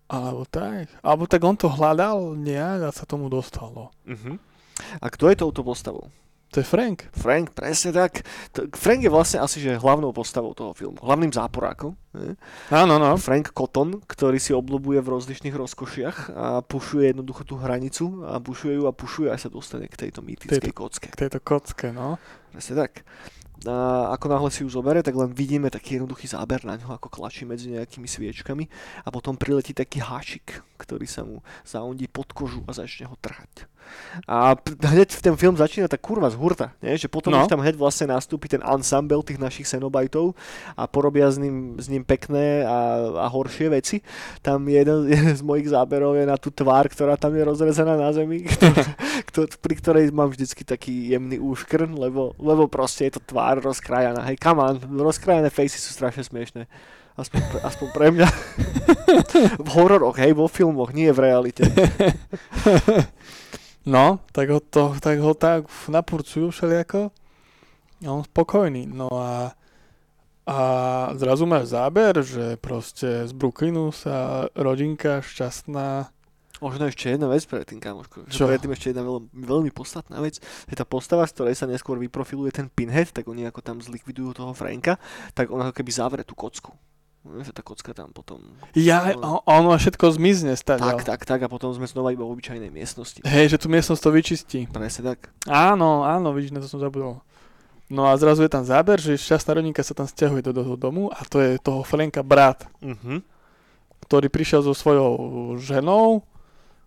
Alebo tak. Alebo tak on to hľadal nejak a sa tomu dostalo. Uh-huh. A kto je touto postavou? To je Frank. Frank, presne tak. Frank je vlastne asi že hlavnou postavou toho filmu. Hlavným záporákom. Ne? Áno, no. Frank Cotton, ktorý si oblobuje v rozličných rozkošiach a pušuje jednoducho tú hranicu a pušuje ju a pušuje aj sa dostane k tejto mýtickej kocke. K tejto kocke, no. Presne tak. A ako náhle si ju zoberie, tak len vidíme taký jednoduchý záber na ňo, ako klačí medzi nejakými sviečkami a potom priletí taký háčik, ktorý sa mu zaundí pod kožu a začne ho trhať. A hneď ten film začína tak kurva z hurta, nie? že potom No. už tam hneď vlastne nastúpi ten ensemble tých našich Cenobajtov a porobia s ním, s ním pekné a, a horšie veci. Tam jeden, jeden z mojich záberov je na tú tvár, ktorá tam je rozrezená na zemi, kto, pri ktorej mám vždycky taký jemný úškrn, lebo, lebo proste je to tvár rozkrajaná. Hej, come on, rozkrajané fejsy sú strašne smiešné. Aspoň pre, aspoň pre mňa. v hororoch, hej, vo filmoch, nie v realite. No, tak ho, to, tak ho tak napurcujú všelijako. A on spokojný. No a, a zrazu máš záber, že proste z Brooklynu sa rodinka šťastná Možno ešte jedna vec predtým, kamoško. Že Čo? predtým ešte jedna veľmi, veľmi podstatná vec. Je tá postava, z ktorej sa neskôr vyprofiluje ten Pinhead, tak oni ako tam zlikvidujú toho Franka, tak on ako keby zavre tú kocku. Že tá kocka tam potom... Ja, No. ono všetko zmizne stať. Tak, tak, tak a potom sme znova iba v obyčajnej miestnosti. Hej, že tú miestnosť to vyčistí. Presne tak. Áno, áno, vidíš, na to som zabudol. No a zrazu je tam záber, že šťastná rodinka sa tam stiahuje do toho domu a to je toho Franka brat, Uh-huh. ktorý prišiel so svojou ženou,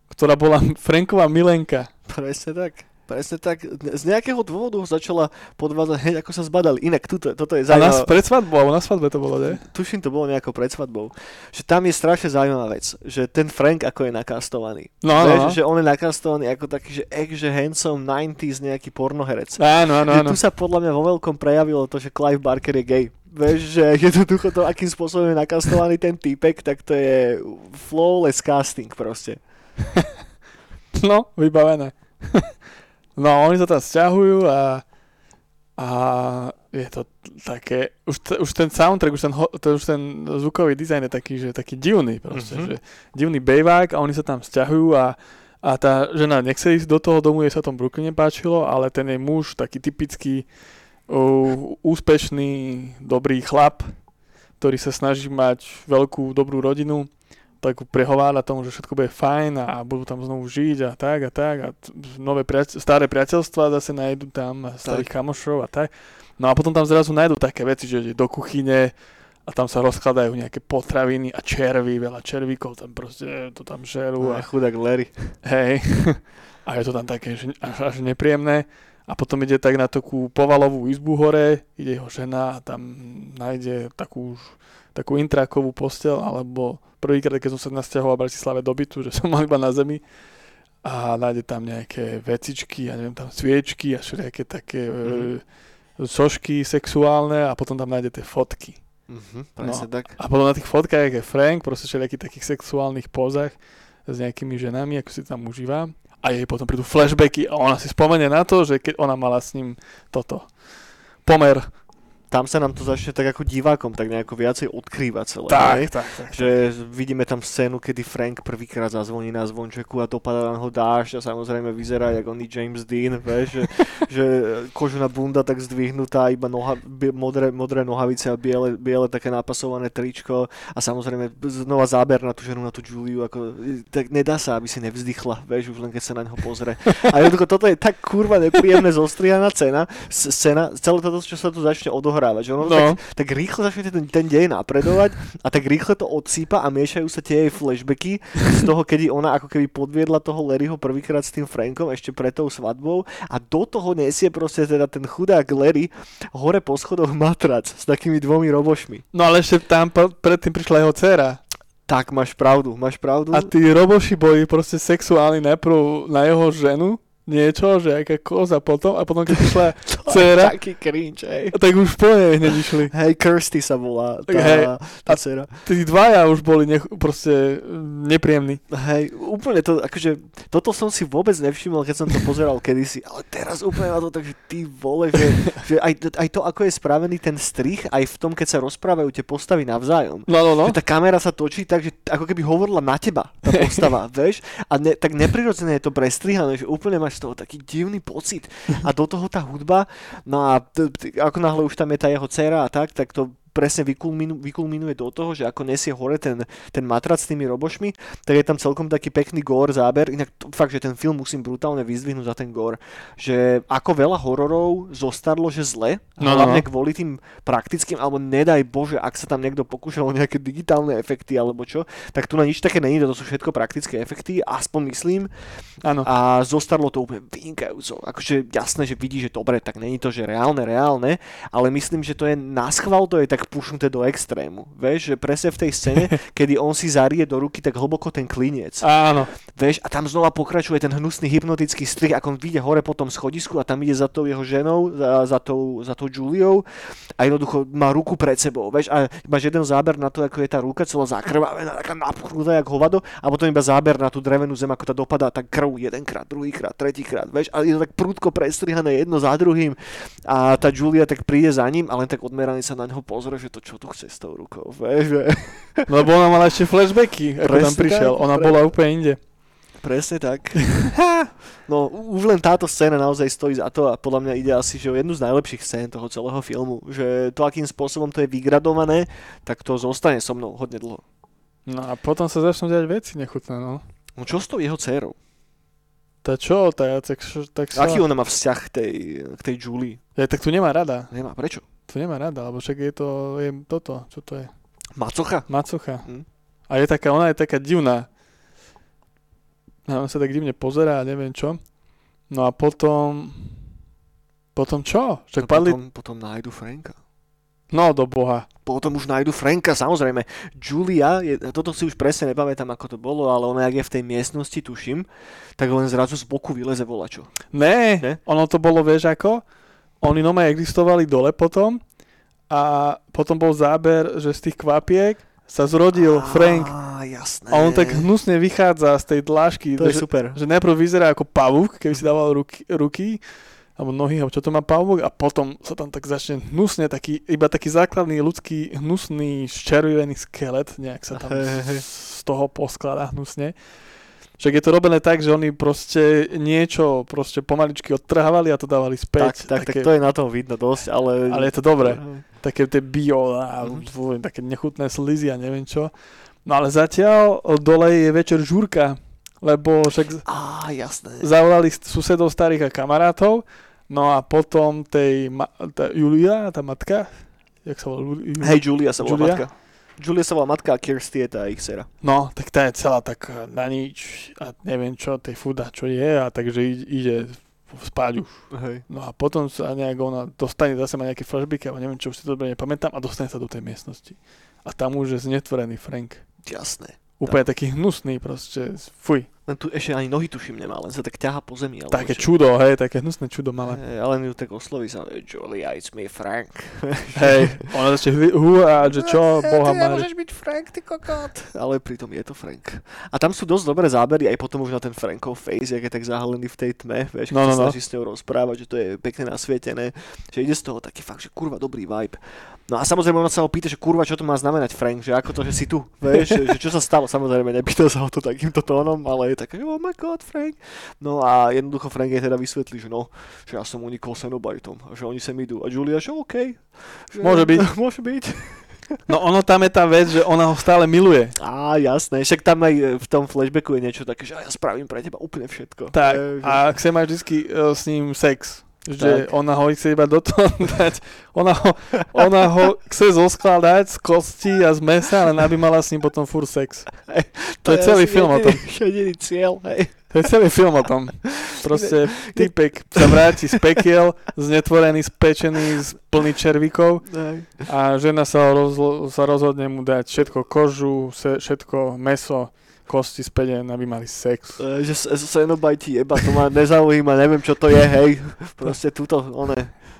ktorá bola Franková milenka. Presne tak. Presne tak. Z nejakého dôvodu ho začala podvádzať hneď ako sa zbadali. Inak tuto, toto je A na, zaujímavé. pred svadbou, na svadbe to bolo, ne? Tuším, to bolo nejako pred svadbou. Že tam je strašne zaujímavá vec. Že ten Frank ako je nakastovaný. No, no, Vieš, no. že on je nakastovaný ako taký, že ek, že handsome 90s nejaký pornoherec. Áno, áno, Že áno. tu sa podľa mňa vo veľkom prejavilo to, že Clive Barker je gay. Vieš, že jednoducho to, akým spôsobom je nakastovaný ten týpek, tak to je flawless casting proste. No, vybavené. no, oni sa tam stiahujú a, a je to také, už, t- už ten soundtrack, už ten, ho, to, už ten zvukový dizajn je taký, že taký divný proste, Mhm. že divný bejvák a oni sa tam stiahujú a, a tá žena nechce ísť do toho domu, jej sa tom Brooklyne páčilo, ale ten jej muž, taký typický uh, úspešný, dobrý chlap, ktorý sa snaží mať veľkú, dobrú rodinu, tak prehovára tomu, že všetko bude fajn a budú tam znovu žiť a tak a tak a t- nové priateľ, staré priateľstva zase nájdu tam starých kamošov a tak. No a potom tam zrazu nájdu také veci, že do kuchyne a tam sa rozkladajú nejaké potraviny a červy, veľa červíkov tam proste to tam žerú A a chudák Larry. hej. A je to tam také že až, až nepríjemné. A potom ide tak na takú povalovú izbu hore, ide jeho žena a tam nájde takú, takú intrakovú postel, alebo prvýkrát, keď som sa nasťahoval v Bratislave do bytu, že som mal iba na zemi a nájde tam nejaké vecičky, ja neviem, tam sviečky a všelijaké také mm. Mhm. e, sošky sexuálne a potom tam nájde tie fotky. Mhm, presne tak. A potom na tých fotkách je Frank, proste všelijakých takých sexuálnych pozách s nejakými ženami, ako si tam užíva. A jej potom prídu flashbacky a ona si spomenie na to, že keď ona mala s ním toto pomer. Tam sa nám to začne tak ako divákom tak nejako viacej odkrývať celé. Tak, tak, tak. Že vidíme tam scénu, kedy Frank prvýkrát zazvoní na zvončeku a dopadá na ho dážď a samozrejme vyzerá jak oný James Dean, vieš, že, že kožená bunda tak zdvihnutá, iba noha, modré, modré nohavice a biele, biele také napasované tričko a samozrejme znova záber na tú ženu, na tú Juliu, ako, tak nedá sa, aby si nevzdychla, vieš, už len keď sa na neho pozrie. A jednoducho toto je tak kurva nepríjemné zostrihaná cena, scéna, celé toto, čo sa tu začne odohrávať, že ono No. tak, tak rýchlo začne ten, ten dej napredovať a tak rýchle to odsýpa a miešajú sa tie jej flashbacky z toho, kedy ona ako keby podviedla toho Larryho prvýkrát s tým Frankom ešte pred tou svadbou a do toho nesie proste teda ten chudák Larry hore po schodoch matrac s takými dvomi robošmi. No ale ešte tam pr- predtým prišla jeho dcéra. Tak, máš pravdu, máš pravdu. A tí roboši boli proste sexuálni najprv na jeho ženu, niečo, že aká koza potom, a potom keď prišla dcéra, Taký cringe, hej. tak už po nej hneď išli. Hej, Kirsty sa volá tá, Hej, tá dcera. Tí dvaja už boli nech, proste mm, nepríjemní. Hej, úplne to, akože, toto som si vôbec nevšimol, keď som to pozeral kedysi, ale teraz úplne na to tak, že ty vole, že, že aj, aj to, ako je spravený ten strich, aj v tom, keď sa rozprávajú tie postavy navzájom. No, no, no. Že tá kamera sa točí tak, že ako keby hovorila na teba, tá postava, vieš? A ne, tak neprirodzené je to prestrihané, že úplne máš z toho taký divný pocit. A do toho tá hudba, no a t- t- ako náhle už tam je tá jeho dcera a tak, tak to presne vykulminu, vykulminuje do toho, že ako nesie hore ten, ten matrac s tými robošmi, tak je tam celkom taký pekný gore záber. Inak to, fakt, že ten film musím brutálne vyzdvihnúť za ten gore. Že ako veľa hororov zostarlo, že zle, No, no, hlavne no. kvôli tým praktickým, alebo nedaj Bože, ak sa tam niekto pokúšal o nejaké digitálne efekty alebo čo, tak tu na nič také není, to sú všetko praktické efekty, aspoň myslím, Áno. a zostarlo to úplne vynikajúco. Akože jasné, že vidí, že dobre, tak není to, že reálne, reálne, ale myslím, že to je na schvál, to je tak pušnuté do extrému. Vieš, že presne v tej scéne, kedy on si zarie do ruky tak hlboko ten kliniec. Áno. Vieš, a tam znova pokračuje ten hnusný hypnotický strih, ako on vyjde hore po tom schodisku a tam ide za tou jeho ženou, za, za, tou, za tou Juliou a jednoducho má ruku pred sebou, vieš, a máš jeden záber na to, ako je tá ruka celá zakrvavená, taká napchnutá jak hovado a potom iba záber na tú drevenú zem, ako tá dopadá tak krv jedenkrát, druhýkrát, tretíkrát, vieš, a je to tak prúdko prestrihané jedno za druhým a tá Julia tak príde za ním a len tak odmeraný sa na neho pozrie, že to čo tu chce s tou rukou, vieš, že... Lebo ona mala ešte flashbacky, ako tam Presne prišiel. tak, Ona pre- bola úplne inde. Presne tak. No, už len táto scéna naozaj stojí za to a podľa mňa ide asi že o jednu z najlepších scén toho celého filmu. Že to, akým spôsobom to je vygradované, tak to zostane so mnou hodne dlho. No a potom sa začnú diať veci nechutné, no. No čo s tou jeho dcerou? Tá čo, tá, tak, tak sa... Aký ona má vzťah k tej, k tej Julie? Ja, tak tu nemá rada. Nemá, prečo? Tu nemá rada, lebo však je to, je toto, čo to je? Macocha? Macocha. Hm. A je taká, ona je taká divná. A on sa tak divne pozerá a neviem čo. No a potom... Potom čo? Však No padli... potom, potom nájdu Franka. No do boha. Potom už nájdu Franka, samozrejme. Julia, je, toto si už presne nepamätám, ako to bolo, ale ona, ak je v tej miestnosti, tuším, tak len zrazu z boku vyleze volačo. Ne, Ne? ono to bolo, vieš ako? Oni nome existovali dole potom a potom bol záber, že z tých kvapiek sa zrodil Frank Á, jasné. a on tak hnusne vychádza z tej dlášky, To je že, super. že najprv vyzerá ako pavúk, keby si dával ruky, ruky alebo nohy, alebo čo to má pavúk a potom sa tam tak začne hnusne, taký, iba taký základný ľudský hnusný ščervený skelet, nejak sa tam z toho poskladá hnusne. Však je to robené tak, že oni proste niečo proste pomaličky odtrhávali a to dávali Tak, späť. tak, také, tak to je na tom vidno dosť, ale... Ale je to dobré. Také tie bio a Mhm. mm také nechutné slizy a neviem čo. No ale zatiaľ dole je večer žúrka, lebo však Á, jasné. zavolali susedov starých a kamarátov, no a potom tej ma- tá Julia, tá matka, jak sa volá? Hej, Julia sa volá Julia? matka. Volá matka a Kirsty je tá ich dcera. No, tak tá je celá tak na nič a neviem čo, tej fuda, čo je a takže ide, spať už. Hej. No a potom sa nejak ona dostane zase má nejaké flashbacky, alebo neviem čo, už si to dobre nepamätám a dostane sa do tej miestnosti. A tam už je znetvorený Frank. Jasné. Úplne taký hnusný proste, fuj. Len tu ešte ani nohy tuším nemá, len sa tak ťaha po zemi. alebo Také čo. čudo, hej, také hnusné čudo malé. Hej, ale ju tak osloví sa, Julia, it's me Frank. Hej, ona začne húa, že čo, boha ty Mári. nemôžeš byť Frank, ty kokot. Ale pritom je to Frank. A tam sú dosť dobré zábery, aj potom už na ten Frankov face, jak je tak zahalený v tej tme, vieš, keď No, no, no. snaží s ňou rozprávať, že to je pekne nasvietené, že ide z toho taký fakt, že kurva dobrý vibe. No a samozrejme ona sa ho pýta, že kurva, čo to má znamenať Frank, že ako to, že si tu, vieš, že, že čo sa stalo, samozrejme nepýta sa ho to takýmto tónom, ale je také, oh my god, Frank. No a jednoducho Frank jej teda vysvetlí, že no, že ja som unikol Cenobajtom, a že oni sem idú. A Julia, že OK. Že, Môže byť. Môže byť. No ono tam je tá vec, že ona ho stále miluje. Á, jasné, však tam aj e, v tom flashbacku je niečo také, že ja spravím pre teba úplne všetko. Tak, E, že- a chce mať vždy uh, s ním sex. Že Tak. ona ho chce iba do toho dať. Ona ho, ona ho chce zoskladať z kosti a z mesa, ale aby mala s ním potom furt sex. To je celý asi film o tom. jediný- Jediný cieľ, hej. To je celý film o tom. Proste typek sa vráti z pekiel, znetvorený, spečený, z plný červíkov hej. a žena sa, rozlo, sa rozhodne mu dať všetko kožu, se, všetko meso, kosti späť, aby mali sex. E, Že s- s- Cenobajti jeba, to ma nezaujíma, neviem čo to je, hej. Proste túto, one,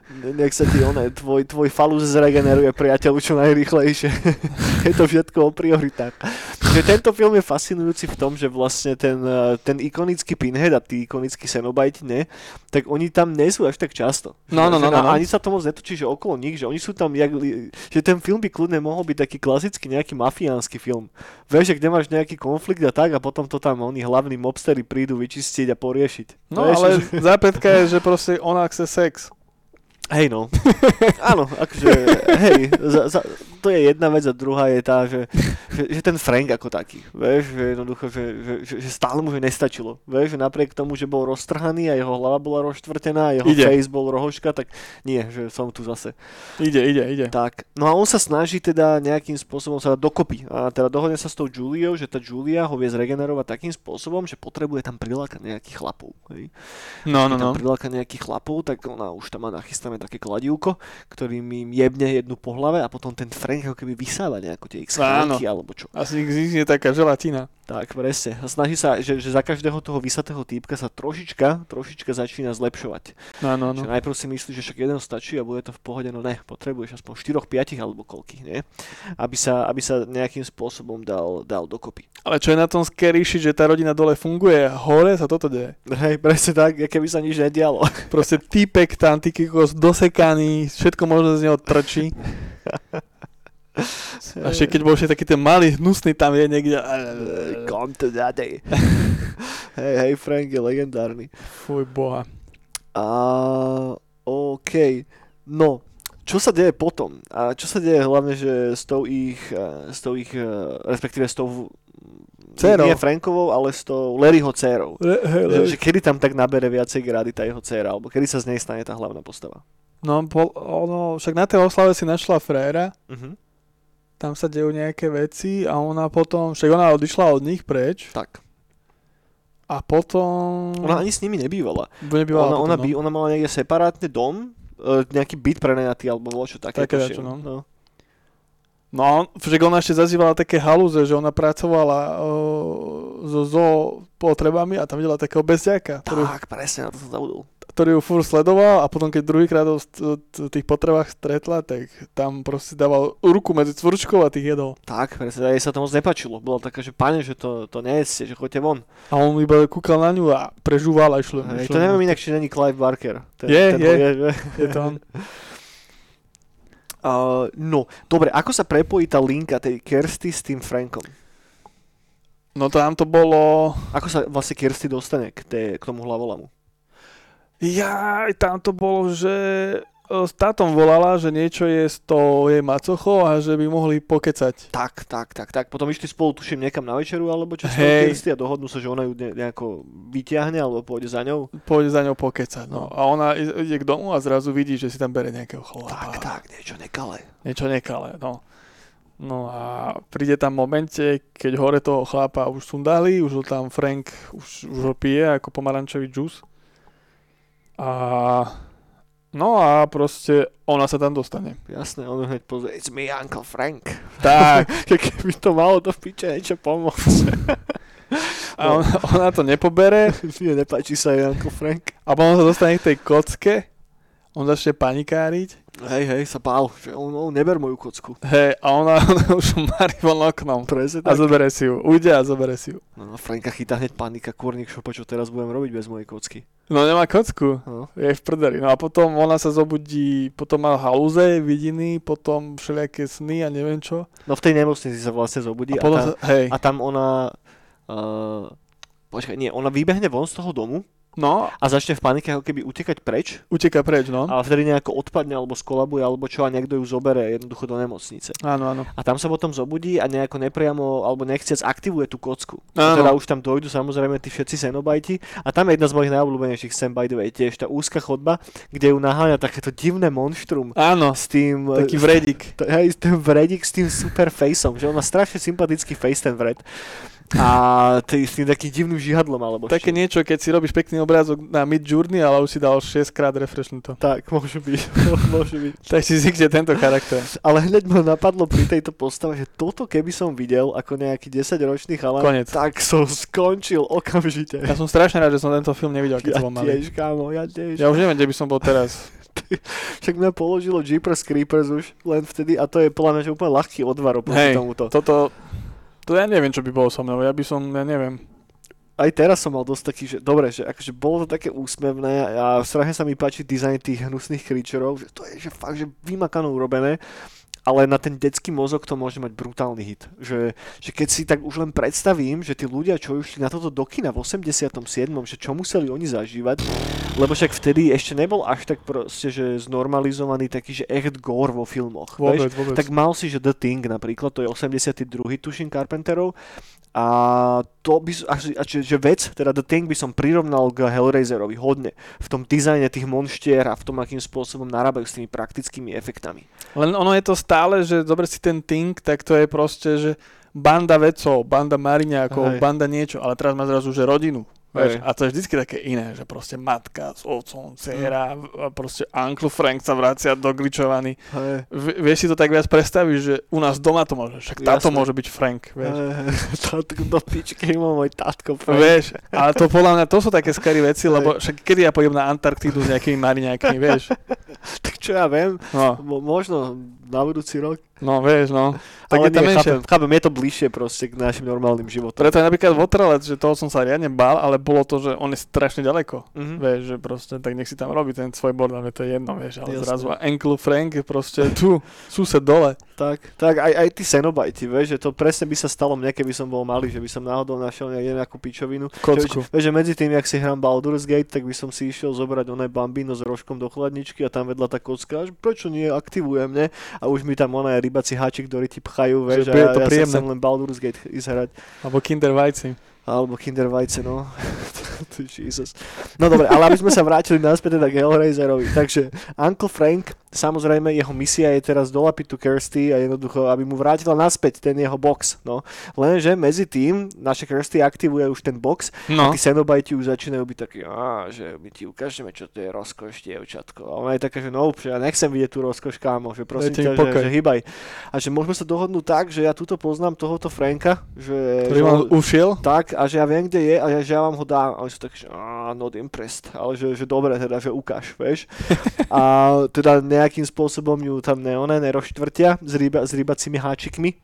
nech sa ti, one, tvoj, tvoj falus zregeneruje priateľu čo najrýchlejšie. je to všetko o prioritách. Že tento film je fascinujúci v tom, že vlastne ten, e, ten ikonický Pinhead a tí ikonickí Cenobajti, ne, tak oni tam nie sú až tak často. No, no, no, no, no. Ani sa to moc netočí, že okolo nich, že oni sú tam, jak, že ten film by kľudne mohol byť taký klasický nejaký mafiánsky film. Vieš, že kde máš nejaký konflikt a tak a potom to tam oni hlavní mobstery prídu vyčistiť a poriešiť. No Vieš, ale že- zápätka je, že proste ona chce sex. Hej no. Áno, akože, hej, za, za, to je jedna vec a druhá je tá, že, že, že ten Frank ako taký, vieš, že jednoducho, že, že, že, že stále mu že nestačilo, vieš, že napriek tomu, že bol roztrhaný a jeho hlava bola rozštvrtená a jeho Ide. face bol rohoška, tak nie, že som tu zase. Ide, ide, ide. Tak, no a on sa snaží teda nejakým spôsobom sa dokopy a teda dohodne sa s tou Juliou, že tá Julia ho vie zregenerovať takým spôsobom, že potrebuje tam prilákať nejakých chlapov, hej. No, no, no. priláka nejakých chlapov, tak ona už tam má nachystané také kladívko, ktorým im jebne jednu po hlave a potom ten Frank ako keby vysáva nejako tie Áno. schránky alebo čo. Asi je taká želatina. Tak, presne. A snaží sa, že, že za každého toho vysatého týpka sa trošička, trošička začína zlepšovať. No, no, Že no. najprv si myslí, že však jeden stačí a bude to v pohode, no ne, potrebuješ aspoň 4, 5 alebo koľkých, nie? Aby sa, aby sa nejakým spôsobom dal, dal dokopy. Ale čo je na tom shit, že tá rodina dole funguje hore sa toto deje. Hej, presne tak, keby sa nič nedialo. Proste týpek tam, ty kokos dosekaný, všetko možno z neho trčí. A ešte keď bol ešte taký ten malý, hnusný tam je niekde. Come to daddy. hej, hej, Frank je legendárny. Fuj boha. A OK. No, čo sa deje potom? A čo sa deje hlavne, že s tou ich, eh, s tou ich, eh, respektíve s tou Dcérou. nie Frankovou, ale s tou Larryho dcérou. Le, Že, že kedy tam tak nabere viacej grády tá jeho dcéra, alebo kedy sa z nej stane tá hlavná postava. No, bol, ono, však na tej oslave si našla fréra, Mhm. Tam sa dejú nejaké veci a ona potom, však ona odišla od nich preč Tak. a potom... Ona ani s nimi nebývala. nebývala Ona, ona, potom, by, ona mala niekde separátne dom, eh, nejaký byt prenajatý, alebo čo také. Také dačo, no. no. No, však ona ešte zazývala také halúze, že ona pracovala o, so zo potrebami a tam videla takého bezďaka, ktorý, Tak, presne, na to som zabudol. Ktorý ju furt sledoval a potom keď druhýkrát ho v tých potrebách stretla, tak tam proste dával ruku medzi cvrčkou a tých jedol. Tak, presne, jej sa to moc nepačilo. Bola taká, že pane, že to, to nejeste, že choďte von. A on iba kúkal na ňu a prežúval a išlo. Hej, to neviem inak, či není Clive Barker. Ten, Je, ten je. ho že? Je to on. Uh, no, dobre, ako sa prepojí tá linka tej Kirsty s tým Frankom? No tam to bolo... Ako sa vlastne Kirsty dostane k, tej, k tomu hlavolamu? Ja, tam to bolo, že e, s tátom volala, že niečo je s tou jej macochou a že by mohli pokecať. Tak, tak, tak, tak. Potom išli spolu, tuším, niekam na večeru, alebo čo s tou Hej. Kirsty a dohodnú sa, že ona ju ne, nejako vyťahne, alebo pôjde za ňou. Pôjde za ňou pokecať. No. A ona ide k domu a zrazu vidí, že si tam bere nejakého chlapa. Tak, tak, niečo nekalé. Niečo nekalé, no. No a príde tam momente, keď hore toho chlapa už sundali, už ho tam Frank už, už ho pije ako pomarančový džus. A no a proste ona sa tam dostane. Jasné, on hneď pozrie, it's me, Uncle Frank. Tak, Keby to malo do piče niečo pomôcť. A on, ona to nepobere Mne nepáči sa jej Uncle Frank. a potom sa dostane k tej kocke, on začne panikáriť, Hej, hej, sa bál, že on, on neber moju kocku. hej, a ona, ona už marí von oknom. Presne A zobere si ju, ujde a zobere si ju. No, no, Franka chytá hneď panika, kurník šopa, čo teraz budem robiť bez mojej kocky. No nemá kocku, No. je v prdeli. No a potom ona sa zobudí, potom má halúze, vidiny, potom všelijaké sny a neviem čo. no v tej nemocnici sa vlastne zobudí A a, potom tam, hej, a tam ona... Uh, počkaj, nie, ona vybehne von z toho domu no, a začne v panike ako keby utekať preč, uteká preč, no. ale vtedy nejako odpadne alebo skolabuje alebo čo a niekto ju zobere jednoducho do nemocnice. Áno, áno. A tam sa potom zobudí a nejako nepriamo alebo nechciac aktivuje tú kocku. Áno. Teda už tam dojdu samozrejme tí všetci Xenobajti a tam je jedna z mojich najobľúbenejších scén by the way, tiež tá úzka chodba, kde ju naháňa takéto divné monštrum Áno, s tým... taký vredík. T- hej, ten vredík s tým super faceom, že on má strašne sympatický face ten vred. A tý, s tým takým divným žihadlom alebo Také čo. niečo, keď si robíš pekný obrázok na Mid Journey, ale už si dal 6 krát refreshnú to. Tak, môže byť, môže byť. Tak si zvykne tento charakter. Ale hneď ma napadlo pri tejto postave, že toto keby som videl ako nejaký 10-ročný chalan, Konec. tak som skončil okamžite. Ja som strašne rád, že som tento film nevidel, keď Ja som bol malý. tiež, kámo, ja tiež. Ja už neviem, kde by som bol teraz. Však mňa položilo Jeepers Creepers už len vtedy a to je podľa mňa že úplne ľahký odvar oproti tomuto. toto, to ja neviem, čo by bolo so mnou. Ja by som, ja neviem. Aj teraz som mal dosť taký, že dobre, že akože bolo to také úsmevné a strašne sa mi páči dizajn tých hnusných kričerov, že to je že fakt, že vymakano urobené ale na ten detský mozog to môže mať brutálny hit. Že, že keď si tak už len predstavím, že tí ľudia, čo išli na toto do kina v 87., že čo museli oni zažívať, lebo však vtedy ešte nebol až tak proste, že znormalizovaný taký, že echt gore vo filmoch. Vôbec, vieš? vôbec. Tak mal si, že The Thing napríklad, to je 82. tuším Carpenterov a to by, a, a, že, že vec, teda The Thing by som prirovnal k Hellraiserovi hodne. V tom dizajne tých monštier a v tom, akým spôsobom narábajú s tými praktickými efektami. Len ono je to stále, že dobre si ten Think, tak to je proste, že banda vedcov, banda mariňákov, Hej. banda niečo, ale teraz má zrazu, že rodinu. Vieš, a to je vždycky také iné, že proste matka s otcom, dcera, a proste Uncle Frank sa vracia do gličovaný. Hej. V- vieš si to tak viac predstaviť, že u nás doma to môže, však táto Jasné. môže byť Frank, vieš. Tátko do pičky, má môj tátko. Frank. Vieš, ale to podľa mňa, to sú také scary veci, lebo však kedy ja pôjdem na Antarktídu s nejakými mariňákmi, vieš. Tak čo ja viem, No, mo- možno na budúci rok. No vieš, no. Tak Ale je tam nie, chápem, chápem, je to bližšie proste k našim normálnym životom. Preto je napríklad Votrelec, že toho som sa riadne bál, ale bolo to, že on je strašne ďaleko. Mhm. Vieš, že proste, tak nech si tam robí ten svoj bordel, mne to je jedno, vieš, ale Jasné. zrazu Uncle Frank je proste tu, sused dole. Tak, tak aj, aj tí Xenobajti, vieš, že to presne by sa stalo mne, keby som bol malý, že by som náhodou našiel nejakú pičovinu. Kocku. Že, vieš, že medzi tým, jak si hrám Baldur's Gate, tak by som si išiel zobrať oné bambino s rožkom do chladničky a tam vedľa tá kocka, že prečo nie, aktivujem, ne? A už mi tam oné rybací háčik, ktorí ti pchajú, vieš, Že a to ja príjemné. sa chcem len Baldur's Gate ísť hrať. Alebo Kinder Vajci. Alebo Kinder Vajce, no. Jesus. No dobre, ale aby sme sa vrátili naspäť teda k Hellraiserovi. Takže Uncle Frank, samozrejme, jeho misia je teraz dolapiť tu Kirsty a jednoducho, aby mu vrátila naspäť ten jeho box. No. Lenže medzi tým naša Kirsty aktivuje už ten box No, a tí Xenobajti už začínajú byť takí, že my ti ukážeme, čo to je rozkoš, dievčatko. A ona je taká, že no, že ja nechcem vidieť tú rozkoš, kámo, že prosím Dajte ťa, že, pokoj. že hýbaj. A že môžeme sa dohodnúť tak, že ja tuto poznám tohoto Franka, že, ktorý vám ušiel. tak a že ja viem, kde je a že ja vám ho dám. A oni sú tak, že "Á, not impressed, ale že, že dobre teda, že ukáž, vieš. A teda nejakým spôsobom ju tam neone nerozštvrtia s, ryba, s rybacími háčikmi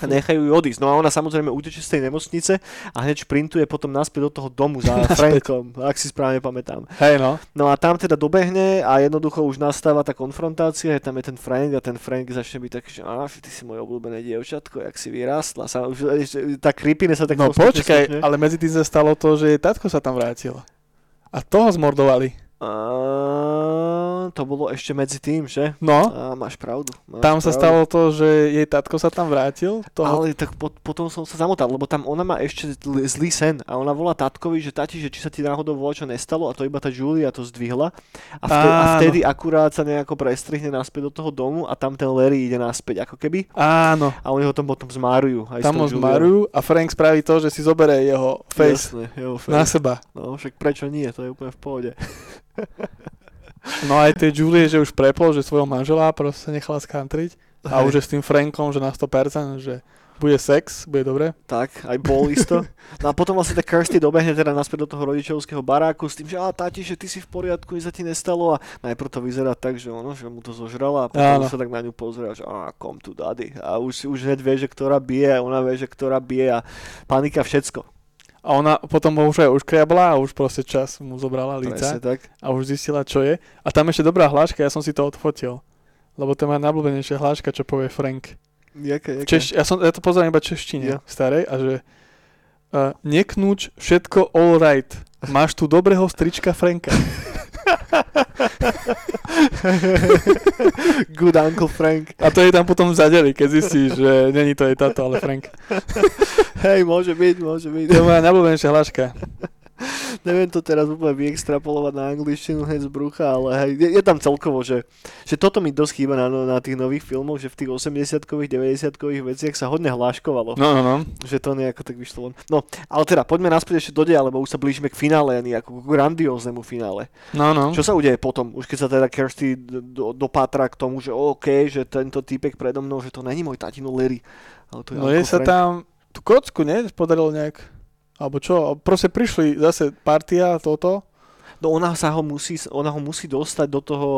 a nechajú ju odísť. No a ona samozrejme uteče z tej nemocnice a hneď šprintuje potom naspäť do toho domu za Frankom, ak si správne pamätám. Hej no, No a tam teda dobehne a jednoducho už nastáva tá konfrontácia, tam je ten Frank a ten Frank začne byť taký, že že ty si moje obľúbené dievčatko, jak si vyrástla. Sa, už, tá creepiness sa tak no počkaj, ale medzi tým sa stalo to, že tatko sa tam vrátil. A toho zmordovali. A, to bolo ešte medzi tým, že? No, A, máš pravdu. Máš tam sa pravdu. stalo to, že jej tatko sa tam vrátil. Toho... Ale tak po, potom som sa zamotal, lebo tam ona má ešte zl- zlý sen a ona volá tatkovi, že tati, že či sa ti náhodou voľa čo nestalo a to iba tá Julia to zdvihla a, vtedy, a vtedy akurát sa nejako prestrihne naspäť do toho domu a tam ten Larry ide naspäť ako keby Áno, a oni ho tam potom zmárujú. Aj tam ho zmarujú a Frank spraví to, že si zoberie jeho face Jasné, jeho na face. seba. No však prečo nie, to je úplne v pohode. No aj tej Julie, že už prepol, že svojho manžela proste nechala skantriť a už je s tým Frankom, že na 100%, že Bude sex, bude dobre. Tak, aj bol isto. No a potom vlastne tá Kirsty dobehne teda naspäť do toho rodičovského baráku s tým, že a táti, že ty si v poriadku, nič sa ti nestalo a najprv to vyzerá tak, že ono, že mu to zožrala a potom Áno. sa tak na ňu pozrie, že a come to daddy. A už, si- už hneď vie, že ktorá bije a ona vie, že ktorá bije a panika všetko. A ona potom ho už aj uškriabla a už proste čas mu zobrala líca tak. a už zistila, čo je. A tam ešte dobrá hláška, ja som si to odfotil. Lebo to je moja najblúbenejšia hláška, čo povie Frank. Jaké, jaké? Češ, ja, som, ja to pozerám iba češtine Ja. starej a že uh, neknúč, všetko all right. Máš tu dobrého strička Franka. Good Uncle Frank. A to je tam potom zadeli, keď zistíš, že není to aj táto, ale Frank. Hej, môže byť, môže byť. To je moja najblúbenejšia hláška. Neviem to teraz úplne vyextrapolovať na angličtinu hneď z brucha, ale hej, je, je tam celkovo, že, že toto mi dosť chýba na, na tých nových filmoch, že v tých 80-kových, 90-kových veciach sa hodne hláškovalo, No, no, no. že to nejako tak vyšlo von. No, ale teda poďme naspäť ešte do deja, lebo už sa blížime k finále, ani ako k grandióznemu finále. No, no. Čo sa udeje potom, už keď sa teda Kirsty do, dopátra k tomu, že OK, že tento týpek predo mnou, že to není môj tatino Larry, ale to je No je sa Frank. tam, tú kocku, ne? Podarilo nejak. Alebo čo? Proste prišli zase partia, toto. No ona sa ho musí, ona ho musí dostať do toho,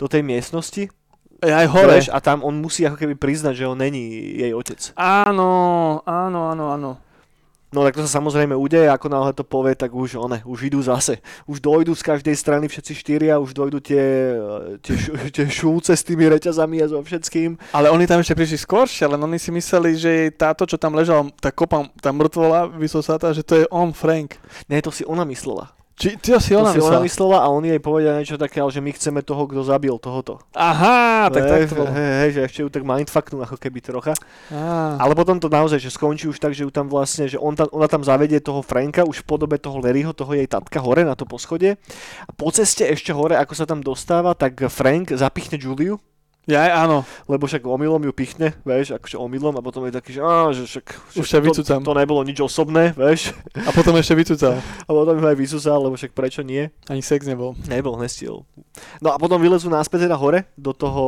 do tej miestnosti, E, aj hore. Vieš, a tam on musí ako keby priznať, že on není jej otec. Áno, áno, áno, áno. No tak to sa samozrejme udeje, ako náhle to povie, tak už one, už idú zase. Už dojdú z každej strany všetci štyria, už dojdú tie, tie, šu, tie šúce s tými reťazami a so všetkým. Ale oni tam ešte prišli skôršie, len oni si mysleli, že táto, čo tam ležal, tá kopa, tá mŕtvola vysosatá, že to je on, Frank. Nie, to si ona myslela. Či ty si ona to si ona myslela? a oni jej povedia niečo také, ale že my chceme toho, kto zabil tohoto. Aha, tak tak to bolo. Hej, hej, že ešte ju tak mindfucknú ako keby trocha. Á. Ale potom to naozaj, že skončí už tak, že ju tam vlastne, že on tam, ona tam zavedie toho Franka už v podobe toho Larryho, toho jej tatka hore na to poschodie. A po ceste ešte hore, ako sa tam dostáva, tak Frank zapichne Juliu, Ja áno. lebo však omylom ju pichne, vieš, akože omylom a potom je taký, že, á, že však, Už však sa to, vycucam. to nebolo nič osobné, vieš, A potom ešte vycúcal. a potom ju aj vysúsal, lebo však prečo nie. Ani sex nebol. Nebol, nestiel. No a potom vylezú náspäť teda hore do toho,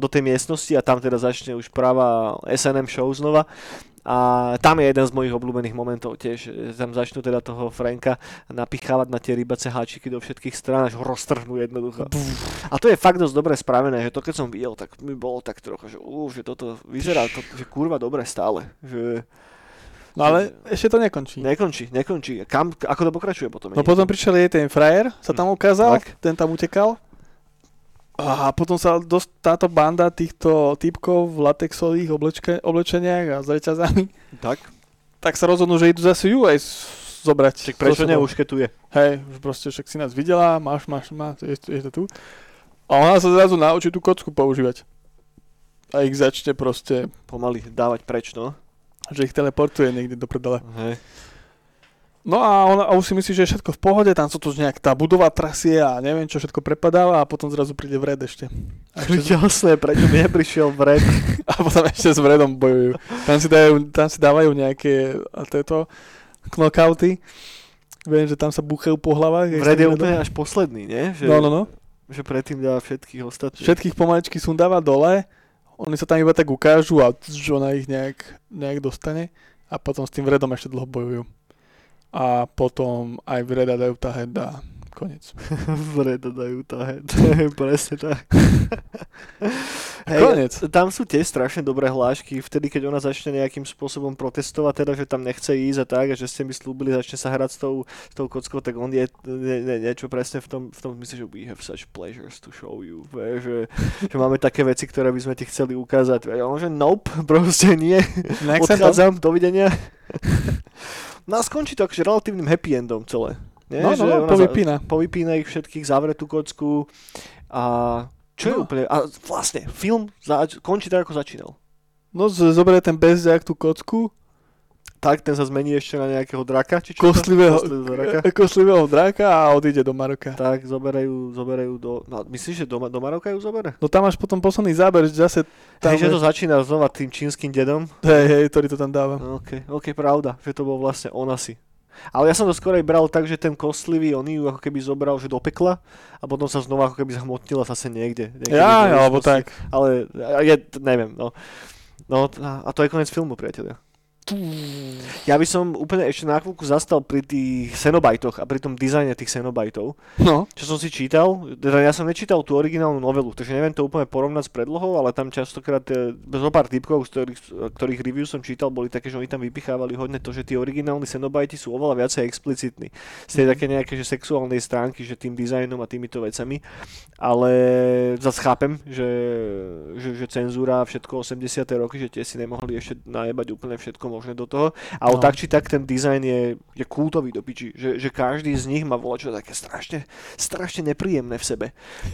do tej miestnosti a tam teda začne už práva SNM show znova. A tam je jeden z mojich obľúbených momentov tiež. Tam začnú teda toho Franka napichávať na tie rybace háčiky do všetkých strán, až ho roztrhnú jednoducho. A to je fakt dosť dobre spravené, že to keď som videl, tak mi bolo tak trocha, že, ú, že toto vyzerá, to, že kurva dobre stále. Že No ale ešte to nekončí. nekončí, nekončí. Kam, ako to pokračuje potom? No potom prišiel jej ten frajer, sa tam ukázal, Tak. ten tam utekal. A potom sa dosť táto banda týchto typkov v latexových oblečke, oblečeniach a s reťazami, Tak, tak sa rozhodnú, že idú zase ju aj zobrať. však prečo so sebou. neušketuje? Hej, už proste však si nás videla, máš, máš, máš, je, je to tu. A ona sa zrazu naučí tú kocku používať. A ich začne proste, Pomaly dávať preč, no. že ich teleportuje niekde do prdele. Hej. No a ona a už si myslí, že je všetko v pohode, tam sa to nejak tá budova trasie a neviem čo všetko prepadáva a potom zrazu príde vred ešte. A, ešte Jasné, prečo mi neprišiel vred. a potom ešte s vredom bojujú. Tam si, dajú, tam si dávajú nejaké tieto knockouty. Viem, že tam sa búchajú po hlavách. Vred je úplne až posledný, nie? Že, No, no, no. že predtým dá všetkých ostatných. Všetkých pomaličky sundáva dole, oni sa tam iba tak ukážu a ona ich nejak, nejak dostane a potom s tým vredom ešte dlho bojujú. A potom aj vreda dajú táhead a koniec. Vred dajú táhe. Presne tak. Koniec. tam sú tie strašne dobré hlášky, vtedy keď ona začne nejakým spôsobom protestovať, teda že tam nechce ísť a tak, a že ste mi slúbili, začne sa hrať s tou, s tou kockou, tak on je nie, nie, niečo presne v tom, v tom zmysle, že we have such pleasures to show you, vieš, že, že máme také veci, ktoré by sme ti chceli ukázať. A on že nope, proste nie. Nech. Odchádzam, dovidenia. No a skončí to akože relatívnym happy endom celé. Nie? No, no, Že no, povypína. Za, povypína ich všetkých, zavre tú kocku a čo je No. úplne... A vlastne, film zač- končí tak, ako začínal. No, zoberie ten bezďak tú kocku, Tak, ten sa zmení ešte na nejakého draka, či čo? Kostlivého draka. kostlivého draka a odíde do Maroka. Tak, zoberajú, zoberajú do... No, myslíš, že do, do Maroka ju zobere? No tam máš potom posledný záber, že zase tam Hej, že to začína znova tým čínskym dedom. hej, hej, ktorý to tam dáva. No, OK, OK, pravda, že to bol vlastne on asi. Ale ja som to skorej bral tak, že ten kostlivý, on ju ako keby zobral, že do pekla a potom sa znova ako keby zhmotnila zase niekde. niekde Ja, alebo tak. Ale ja, ja neviem, no. No a a to je koniec filmu, priatelia. Ja by som úplne ešte na chvíľku zastal pri tých Xenobajtoch a pri tom dizajne tých Xenobajtov. No, Čo som si čítal, teda ja som nečítal tú originálnu novelu, takže neviem to úplne porovnať s predlohou, ale tam častokrát e, zo pár typkov, z ktorých, ktorých review som čítal, boli také, že oni tam vypichávali hodne to, že tí originálni Xenobajti sú oveľa viacej explicitní. Z tej Mhm. také nejaké že sexuálnej stránky, že tým dizajnom a týmito vecami. Ale zase chápem, že, že, že cenzúra všetko 80. roky, že tie si nemohli ešte najebať úplne všetko možné do toho. Ale No. tak či tak ten dizajn je, je kultový do piči, že, že každý z nich má čo také strašne, strašne nepríjemné v sebe.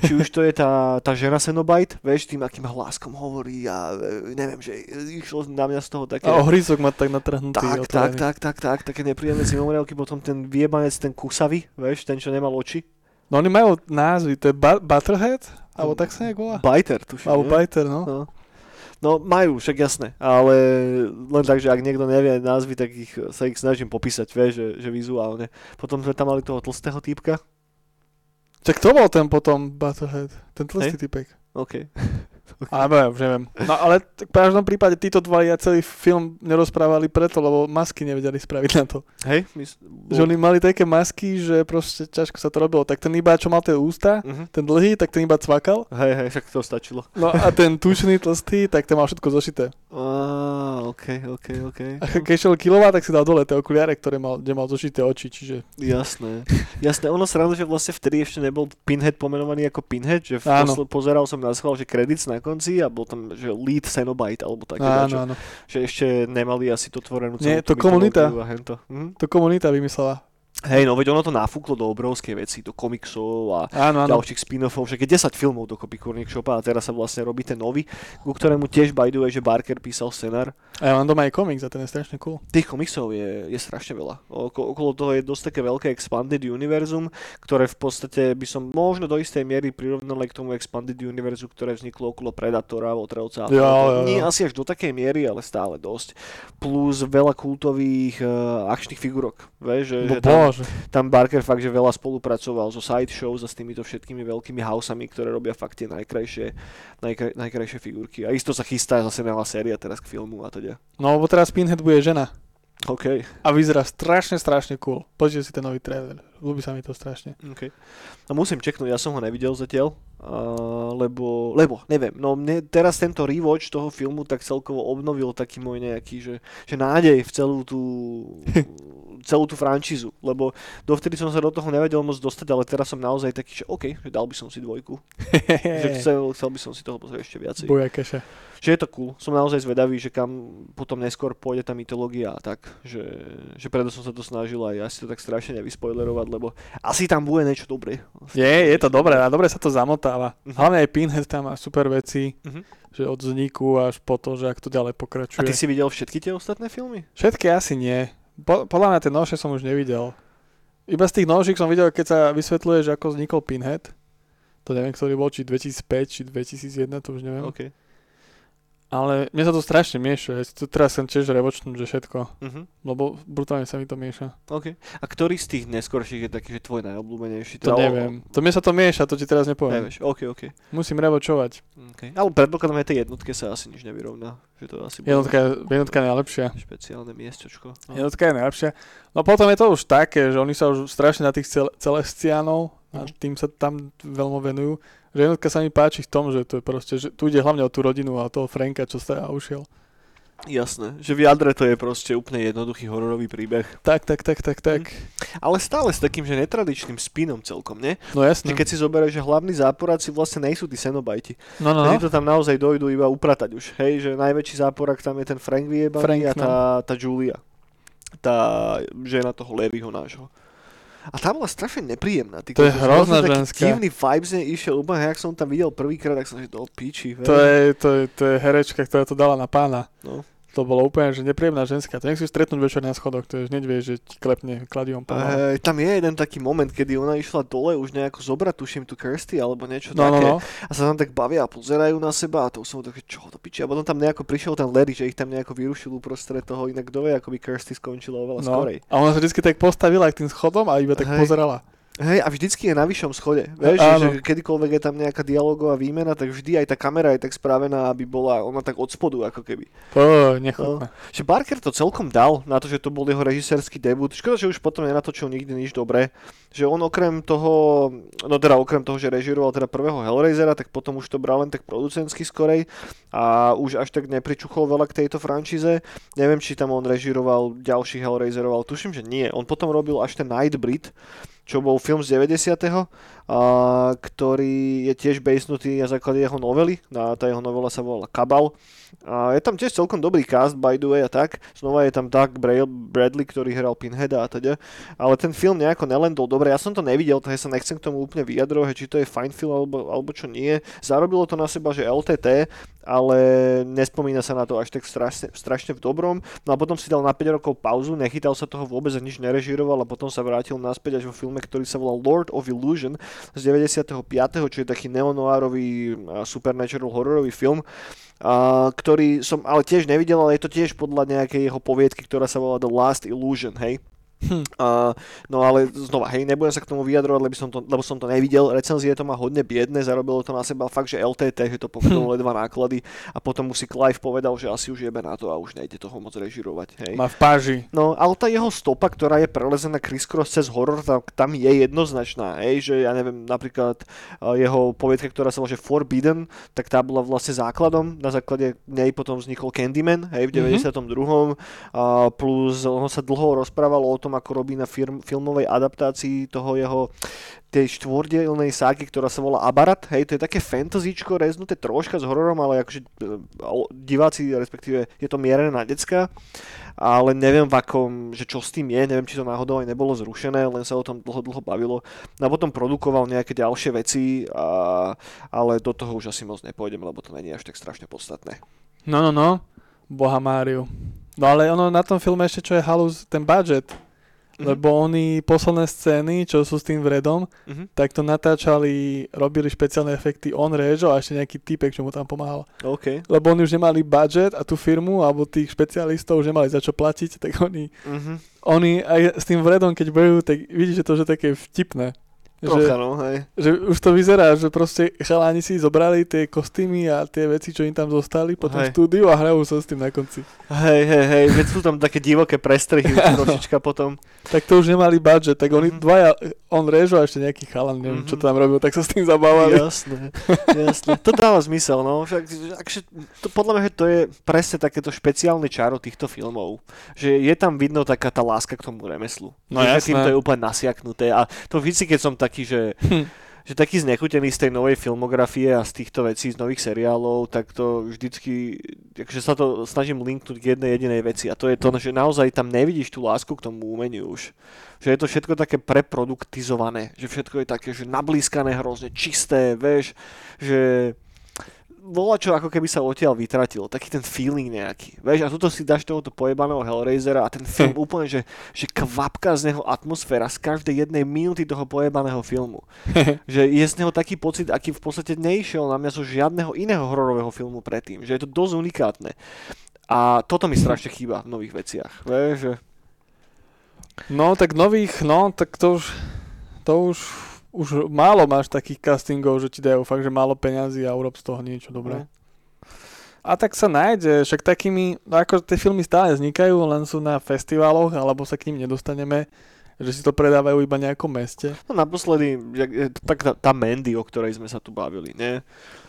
Či už to je tá, tá žena Cenobite, vieš, tým akým hláskom hovorí a e, neviem, že išlo na mňa z toho také... a ohryzok má tak natrhnutý. tak, tak, tak, tak, tak, také nepríjemné zimomriavky, potom ten vyjebanec, ten kusavý, vieš, ten, čo nemal oči. No oni majú názvy, to je ba- Butterhead? Alebo tak sa nejak volá? Biter, tuším. Alebo? Biter, no. No. No majú, však jasné, ale len tak, že ak niekto nevie názvy, tak ich, sa ich snažím popísať, vieš, že, že vizuálne. Potom sme tam mali toho tlstého týpka. Čak to bol ten potom Butterhead, ten tlstý typek. OK. Alebo ja už neviem. No ale v každom prípade títo dva ja celý film nerozprávali preto, lebo masky nevedeli spraviť na to. Hej? Mys- Že oni mali také masky, že proste ťažko sa to robilo. Tak ten iba, čo mal tie ústa, Mhm. ten dlhý, tak ten iba cvakal. Hej, hej, však to stačilo. No a ten tučný tlstý, tak ten mal všetko zošité. Á, OK, OK, OK. A keď šiel kilová, tak si dal dole tie okuliare, ktoré mal, kde mal zošité oči, čiže... Jasné. Jasné, ono srandu, že vlastne vtedy ešte nebol Pinhead pomenovaný ako Pinhead, že v posl- pozeral som na schvál, že credits na konci a bol tam, že lead Cenobite alebo také Áno, dačo. áno. Že ešte nemali asi to tvorenú Nie, celú tú to komunita. Mhm. To komunita vymyslela. Hej, no veď ono to nafúklo do obrovskej veci, do komiksov a Áno, áno. ďalších spin-offov, však je 10 filmov dokopy Kurník Shopa a teraz sa vlastne robí ten nový, ku ktorému tiež by the way, že Barker písal scenár. A ja mám doma aj komiks a ten je strašne cool. Tých komiksov je, je strašne veľa. Oko, okolo toho je dosť také veľké expanded univerzum, ktoré v podstate by som možno do istej miery prirovnal k tomu expanded univerzu, ktoré vzniklo okolo Predatora, Votrelca. Jo, jo, jo. Nie asi až do takej miery, ale stále dosť. Plus veľa kultových uh, akčných figurok. Vieš, že, Bo že tam, bože. tam Barker fakt, že veľa spolupracoval so side shows a s týmito všetkými veľkými hausami, ktoré robia fakt tie najkrajšie, najkraj, najkrajšie figurky. A isto sa chystá zase nová séria teraz k filmu a teda. No lebo teraz Pinhead bude žena. OK. A vyzerá strašne, strašne cool. Pozrite si ten nový trailer. Ľúbi sa mi to strašne. OK. A musím čeknúť, ja som ho nevidel zatiaľ, uh, lebo, lebo, neviem, no mne teraz tento rewatch toho filmu tak celkovo obnovil taký môj nejaký, že, že nádej v celú tú, celú tú franšízu, lebo dovtedy som sa do toho nevedel moc dostať, ale teraz som naozaj taký, že OK, že dal by som si dvojku, že chcel, chcel by som si toho pozrieť ešte viacej. Boja keše. Že je to cool, som naozaj zvedavý, že kam potom neskôr pôjde tá mytológia a tak, že, že preto som sa to snažil aj asi to tak strašne nevyspoilerovať, lebo asi tam bude niečo dobré. Je, je to dobré a dobre sa to zamotáva. Mhm. Hlavne aj Pinhead tam má super veci, Mhm. že od vzniku až po to, že ak to ďalej A pokračuje. ty si videl všetky tie ostatné filmy? Všetky asi nie. Po, podľa mňa tie novšie som už nevidel. Iba z tých novších som videl, keď sa vysvetľuje, že ako vznikol Pinhead. To neviem, ktorý bol, či 2005, či 2001, to už neviem. OK. Ale mne sa to strašne mieša. Ja to teraz chcem tiež revočnúť, že všetko. Mhm. Lebo brutálne sa mi to mieša. OK. A ktorý z tých neskorších je taký, že tvoj najobľúbenejší? To Teda o- neviem. To mne sa to mieša, to ti teraz nepoviem. nevieš, OK, OK. Musím revočovať. okay. Ale predpokladám, aj tej jednotke sa asi nič nevyrovná. Že to asi bude Jednotka, jednotka je najlepšia. špeciálne miestočko. No. Jednotka je najlepšia. No potom je to už také, že oni sa už strašne na tých cel- celestiánov a Mhm. tým sa tam veľmi venujú. Že jednotka sa mi páči v tom, že to je proste, že tu ide hlavne o tú rodinu a toho Franka, čo sa ušiel. Jasné, že v jadre to je proste úplne jednoduchý hororový príbeh. Tak, tak, tak, tak, tak. Ale stále s takým, že netradičným spinom celkom, nie? No jasne. Že keď si zoberieš, že hlavní záporáci vlastne nejsú tí Cenobajti. No, no, No. no. to tam naozaj dojdú iba upratať už. Hej, že najväčší záporak tam je ten Frank vyjebaný Frank, a no. tá, tá Julia. Tá žena toho Levyho nášho. A tá bola strašne nepríjemná. Ty, To je hrozná ženská. Divný vibes z nej išiel úplne, jak som tam videl prvýkrát, tak som si do piči. To je, to, je, to je herečka, ktorá to dala na pána. No. To bolo úplne, že nepríjemná ženská. To nechceš stretnúť večer na schodoch, to je, hneď vieš, že ti klepne kladivom pomaly. Hej, tam je jeden taký moment, kedy ona išla dole už nejako zobrať, tuším, tu Kirsty alebo niečo No, no, také. no. A sa tam tak bavia a pozerajú na seba a to som také, čo to piči. A potom tam nejako prišiel ten Larry, že ich tam nejako vyrušil uprostred toho, inak kto vie, ako by Kirsty skončila oveľa no. skorej. A ona sa vždy tak postavila k tým schodom a iba tak Hej. pozerala. Hej, a vždycky je na vyššom schode. Vieš, že, kedykoľvek je tam nejaká dialogová výmena, tak vždy aj tá kamera je tak spravená, aby bola ona tak od spodu, ako keby. To nechutné. Že Barker to celkom dal na to, že to bol jeho režisérsky debut. Škoda, že už potom nenatočil nikdy nič dobré. Že on okrem toho, no teda okrem toho, že režiroval teda prvého Hellraisera, tak potom už to bral len tak producentsky skorej a už až tak nepričuchol veľa k tejto franšíze. Neviem, či tam on režiroval ďalších Hellraiserov, ale tuším, že nie. On potom robil až ten Nightbreed, čo bol film z 90. A, ktorý je tiež basenutý na základe jeho novely. A tá jeho novela sa volala Kabal. A je tam tiež celkom dobrý cast, by the way, a tak. Znova je tam Doug Bra- Bradley, ktorý hral Pinheada a teda. Ale ten film nejako nelendol dobre. Ja som to nevidel, takže sa nechcem k tomu úplne vyjadrovať, či to je fajn film alebo, alebo čo nie. Zarobilo to na seba, že LTT, ale nespomína sa na to až tak strašne, strašne v dobrom. No a potom si dal na 5 rokov pauzu, nechytal sa toho vôbec a nič nerežiroval a potom sa vrátil naspäť až vo filme, ktorý sa volal Lord of Illusion z 95., čo je taký neonoárový supernatural hororový film, ktorý som ale tiež nevidel, ale je to tiež podľa nejakej jeho poviedky, ktorá sa volá The Last Illusion, hej. Hm. A, no ale znova, hej, nebudem sa k tomu vyjadrovať, lebo som to, lebo som to nevidel. Recenzie to má hodne biedne, zarobilo to na seba fakt, že LTT, že to pokrylo ledva náklady a potom mu si Clive povedal, že asi už jebe na to a už nejde toho moc režirovať. Hej. Má v páži. No, ale tá jeho stopa, ktorá je prelezená criss-cross cez horor, tam, tam je jednoznačná, hej, že ja neviem, napríklad uh, jeho poviedka, ktorá sa volá že Forbidden, tak tá bola vlastne základom, na základe nej potom vznikol Candyman, hej, v Mhm. 92. A plus ono sa dlho rozprávalo o tom, ako robí na firm, filmovej adaptácii toho jeho tej štvordielnej ságy, ktorá sa volá Abarat, hej, to je také fantasyčko reznuté troška s hororom, ale akože e, diváci, respektíve je to mierené na decka, ale neviem v akom, že čo s tým je, neviem, či to náhodou aj nebolo zrušené, len sa o tom dlho, dlho bavilo. No a potom produkoval nejaké ďalšie veci, a, ale do toho už asi moc nepôjdem, lebo to není až tak strašne podstatné. No, no, no. Boha Máriu. No ale ono na tom filme ešte čo je halus, ten budget. Mhm. Lebo oni posledné scény, čo sú s tým vredom, Mhm. tak to natáčali, robili špeciálne efekty on Režo a ešte nejaký typek, čo mu tam pomáhal. OK. Lebo oni už nemali budget a tú firmu alebo tých špecialistov už nemali za čo platiť, tak oni, Mhm. oni aj s tým vredom, keď bejú, tak vidíte to, že také vtipné. Trocha, Že, no, hej. že už to vyzerá, že proste chaláni si zobrali tie kostýmy a tie veci, čo im tam zostali po tom Hej. štúdiu a hrajú sa s tým na konci. Hej, hej, hej, veď sú tam také divoké prestrihy trošička potom. Tak to už nemali budget, tak oni Mhm. dvaja, on režo a ešte nejaký chalan, neviem, čo Mhm. to tam robil, tak sa s tým zabávali. Jasné, jasné. To dáva zmysel, no. Však, akže, to, podľa mňa, že to je presne takéto špeciálne čaro týchto filmov. Že je tam vidno taká tá láska k tomu remeslu. No jasné. tým to je úplne nasiaknuté. A to vždy, keď som taký, že Hm. že taký znechutený z tej novej filmografie a z týchto vecí, z nových seriálov, tak to vždycky, akože sa to snažím linknúť k jednej jedinej veci a to je to, že naozaj tam nevidíš tú lásku k tomu umeniu už. Že je to všetko také preproduktizované, že všetko je také, že nablískané hrozne čisté, vieš, že bola čo ako keby sa odtiaľ vytratilo, taký ten feeling nejaký. Vieš, a tuto si dáš tohoto pojebaného Hellraisera a ten film úplne, že, že kvapka z neho atmosféra z každej jednej minúty toho pojebaného filmu. že je z neho taký pocit, aký v podstate neišiel na mňa zo žiadneho iného hororového filmu predtým. Že je to dosť unikátne. A toto mi strašne chýba v nových veciach. Vieš, že... No, tak nových, no, tak to už, to už, už málo máš takých castingov, že ti dajú fakt, že málo peňazí a urob z toho niečo dobré. No. A tak sa nájde, však takými, no ako tie filmy stále vznikajú, len sú na festivaloch, alebo sa k ním nedostaneme, že si to predávajú iba nejakom meste. No naposledy, to tak tá, tá Mandy, o ktorej sme sa tu bavili, nie?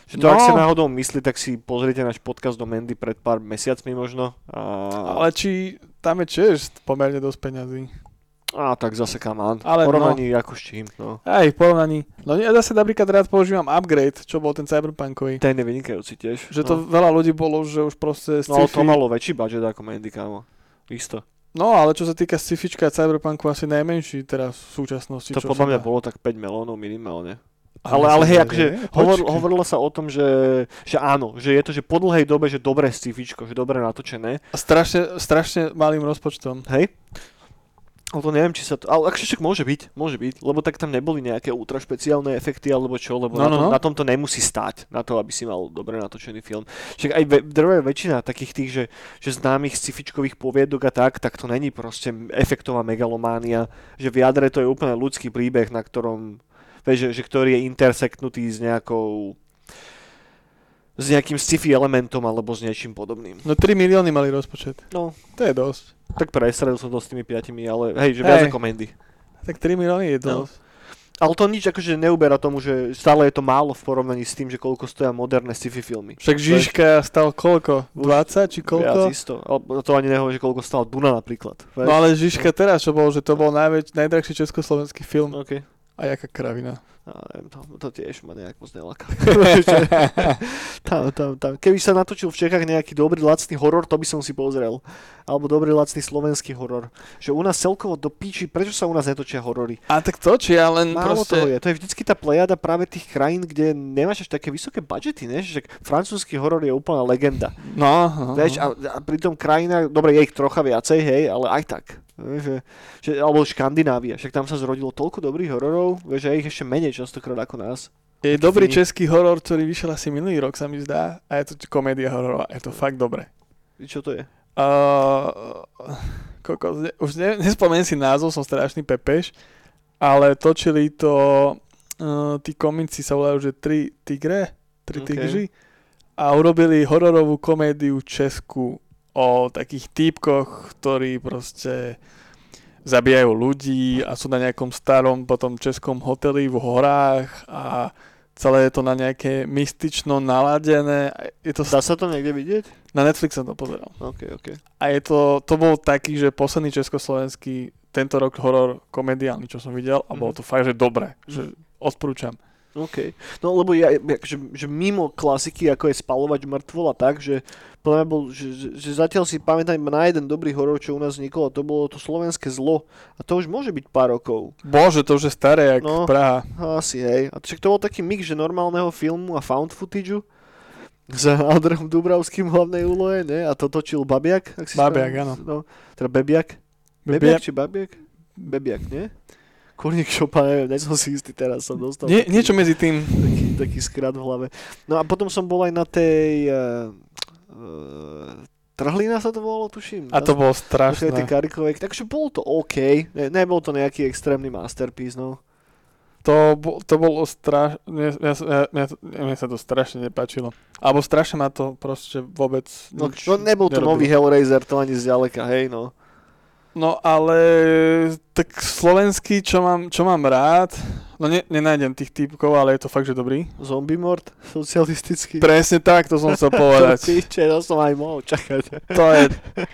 Že to, No. ak si náhodou myslí, tak si pozrite náš podcast do Mandy pred pár mesiacmi možno. A, Ale či tam je tiež pomerne dosť peňazí. A tak zase come on. Ale Ale Porovnaní ako s čím, no. Aj porovnaní. No ja zase napríklad rád používam Upgrade, čo bol ten Cyberpunkový. Ten je vynikajúci tiež. Že to no. veľa ľudí bolo, že už proste No sci-fi... to malo väčší budget ako Mandy, kámo. Isto. No ale čo sa týka sci-fička a Cyberpunku asi najmenší teraz v súčasnosti. To podľa mňa bolo tak 5 melónov minimálne. Ale Ale, hej, akože hovor, hovorilo sa o tom, že, že áno, že je to, že po dlhej dobe, že dobré sci-fičko, že dobre natočené. A strašne, strašne malým rozpočtom. Hej? Ale to neviem, či sa to... Ale akže však môže byť, môže byť, lebo tak tam neboli nejaké ultra špeciálne efekty alebo čo, lebo No, na, no, tom, no. na tom to nemusí stáť, na to, aby si mal dobre natočený film. Však aj ve, drvá väčšina takých tých, že, že známych scifičkových poviedok a tak, tak to není proste efektová megalománia, že v jadre to je úplne ľudský príbeh, na ktorom, vieš, že, že ktorý je intersektnutý s nejakou s nejakým sci-fi elementom alebo s niečím podobným. No 3 milióny mali rozpočet. No, To je dosť. Tak presredil som to s tými piatimi, ale hej, že viac Hej. ako Mandy. Tak 3 milióny je No. dosť. Ale to nič akože neuberá tomu, že stále je to málo v porovnaní s tým, že koľko stoja moderné sci-fi filmy. Však Žižka stal koľko? 20 či Viac koľko? isto. Ale to ani nehovorí, že koľko stál Duna napríklad. No ale Žižka teraz, čo bol, že to bol najväč, najdrahší československý film. OK. A jaká kravina. No, neviem, to, to tiež ma nejak moc nelaká. tam, tam, tam. Keby sa natočil v Čechách nejaký dobrý lacný horor, to by som si pozrel. Alebo dobrý lacný slovenský horor. Že u nás celkovo do píči, prečo sa u nás netočia horory? A tak to, či ja len Málo proste... toho je. To je vždycky tá plejada práve tých krajín, kde nemáš až také vysoké budžety, ne? Že francúzsky horor je úplná legenda. No, no, Vieš, a, a pritom krajina, dobre, je ich trocha viacej, hej, ale aj tak. Že, že, alebo Škandinávia, však tam sa zrodilo toľko dobrých hororov, že je ich ešte menej častokrát ako nás. Je dobrý český horor, ktorý vyšiel asi minulý rok, sa mi zdá. A je to komédia hororová. Je to fakt dobré. Víš, čo to je? Uh, kokos, ne, už ne, nespomeniem si názov, som strašný pepeš, ale točili to, uh, tí komici sa volajú, že tri tigre, tri Ok. tigři a urobili hororovú komédiu Česku o takých týpkoch, ktorí proste zabíjajú ľudí a sú na nejakom starom potom českom hoteli v horách a celé je to na nejaké mystično naladené. Je to Dá sa to niekde vidieť? na Netflix som to pozeral. OK, OK. A je to, to bol taký, že posledný československý tento rok horor komediálny, čo som videl a bolo to fakt, že dobre, že odporúčam. OK. No lebo ja, že, že mimo klasiky, ako je spalovať mŕtvol a tak, že podľa mňa bol, že, že, zatiaľ si pamätám na jeden dobrý horor, čo u nás vznikol, a to bolo to slovenské zlo. A to už môže byť pár rokov. Bože, to už je staré, jak No. Praha. Asi, hej. A však to bol taký mix, že normálneho filmu a found footageu s Andrejom Dubravským v hlavnej úlohe, ne? A to točil Babiak, ak si Babiak, áno. No, teda Bebiak. Bebiak či Babiak? Bebiak, nie? Kurník šopa, neviem, nie som si istý teraz, som dostal Nie, taký, niečo medzi tým. taký, taký skrat v hlave. No a potom som bol aj na tej... Uh, Trhlina sa to volalo, tuším. A to bolo tie strašné. Karikovej, takže bolo to OK, ne, nebol to nejaký extrémny masterpiece, no. To, bo- to bolo strašné. Mne, mne, mne, sa to strašne nepáčilo. Alebo strašne ma to proste vôbec No, nič no nebol to nerobilo. nový Hellraiser, to ani zďaleka, hej, no. No ale tak slovenský, čo mám, čo mám rád, no ne, nenájdem tých typkov, ale je to fakt, že dobrý. Zombie mord, socialistický. Presne tak, to som chcel To povedať. piče, to som aj mohol čakať. To je,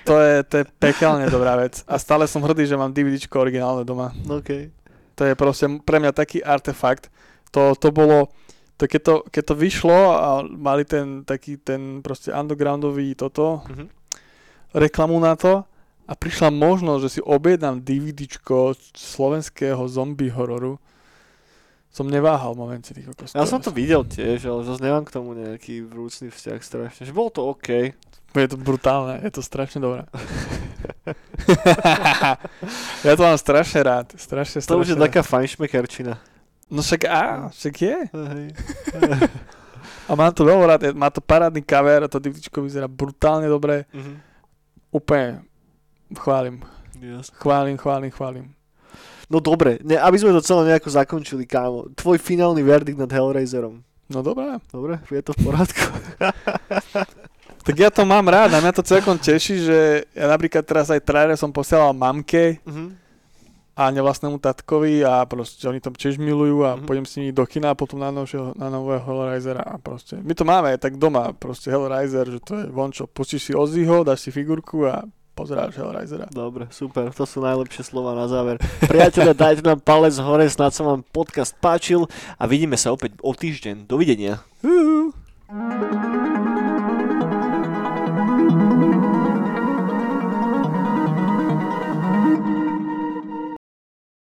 to je, to je pekelne dobrá vec. A stále som hrdý, že mám DVDčko originálne doma. OK. To je proste pre mňa taký artefakt. To, to bolo, to keď, to, keď to vyšlo a mali ten taký ten proste undergroundový toto, Mhm. reklamu na to a prišla možnosť, že si objednám DVDčko slovenského zombie hororu, som neváhal v momente tých kokos. Ja som to videl tiež, ale zase nemám k tomu nejaký vrúcný vzťah strašne. Že bolo to OK. Je to brutálne, je to strašne dobré. ja to mám strašne rád, strašne, strašne To už je taká fajnšmekerčina. No však á, však je. Hej. A mám to veľmi rád, má to parádny cover, to DVDčko vyzerá brutálne dobre. Mhm. Úplne chválim, Jasne. chválim, chválim, chválim. No dobre, ne, aby sme to celé nejako zakončili, kámo. Tvoj finálny verdikt nad Hellraiserom. No dobré. Dobre, je to v poriadku. Tak ja to mám rád a mňa to celkom teší, že ja napríklad teraz aj trailer som posielal mamke Mhm. a nevlastnému tatkovi a proste oni to tiež milujú a Mhm. pôjdem s nimi do kina a potom na, novšieho, na nového Hellraisera a proste. My to máme aj tak doma, proste Hellraiser, že to je vončo. Pustíš si Ozzyho, dáš si figurku a Pozdrav Hellraisera. Dobre, super, to sú najlepšie slova na záver. Priatelia, dajte nám palec hore, snad sa vám podcast páčil a vidíme sa opäť o týždeň. Dovidenia. Uhu.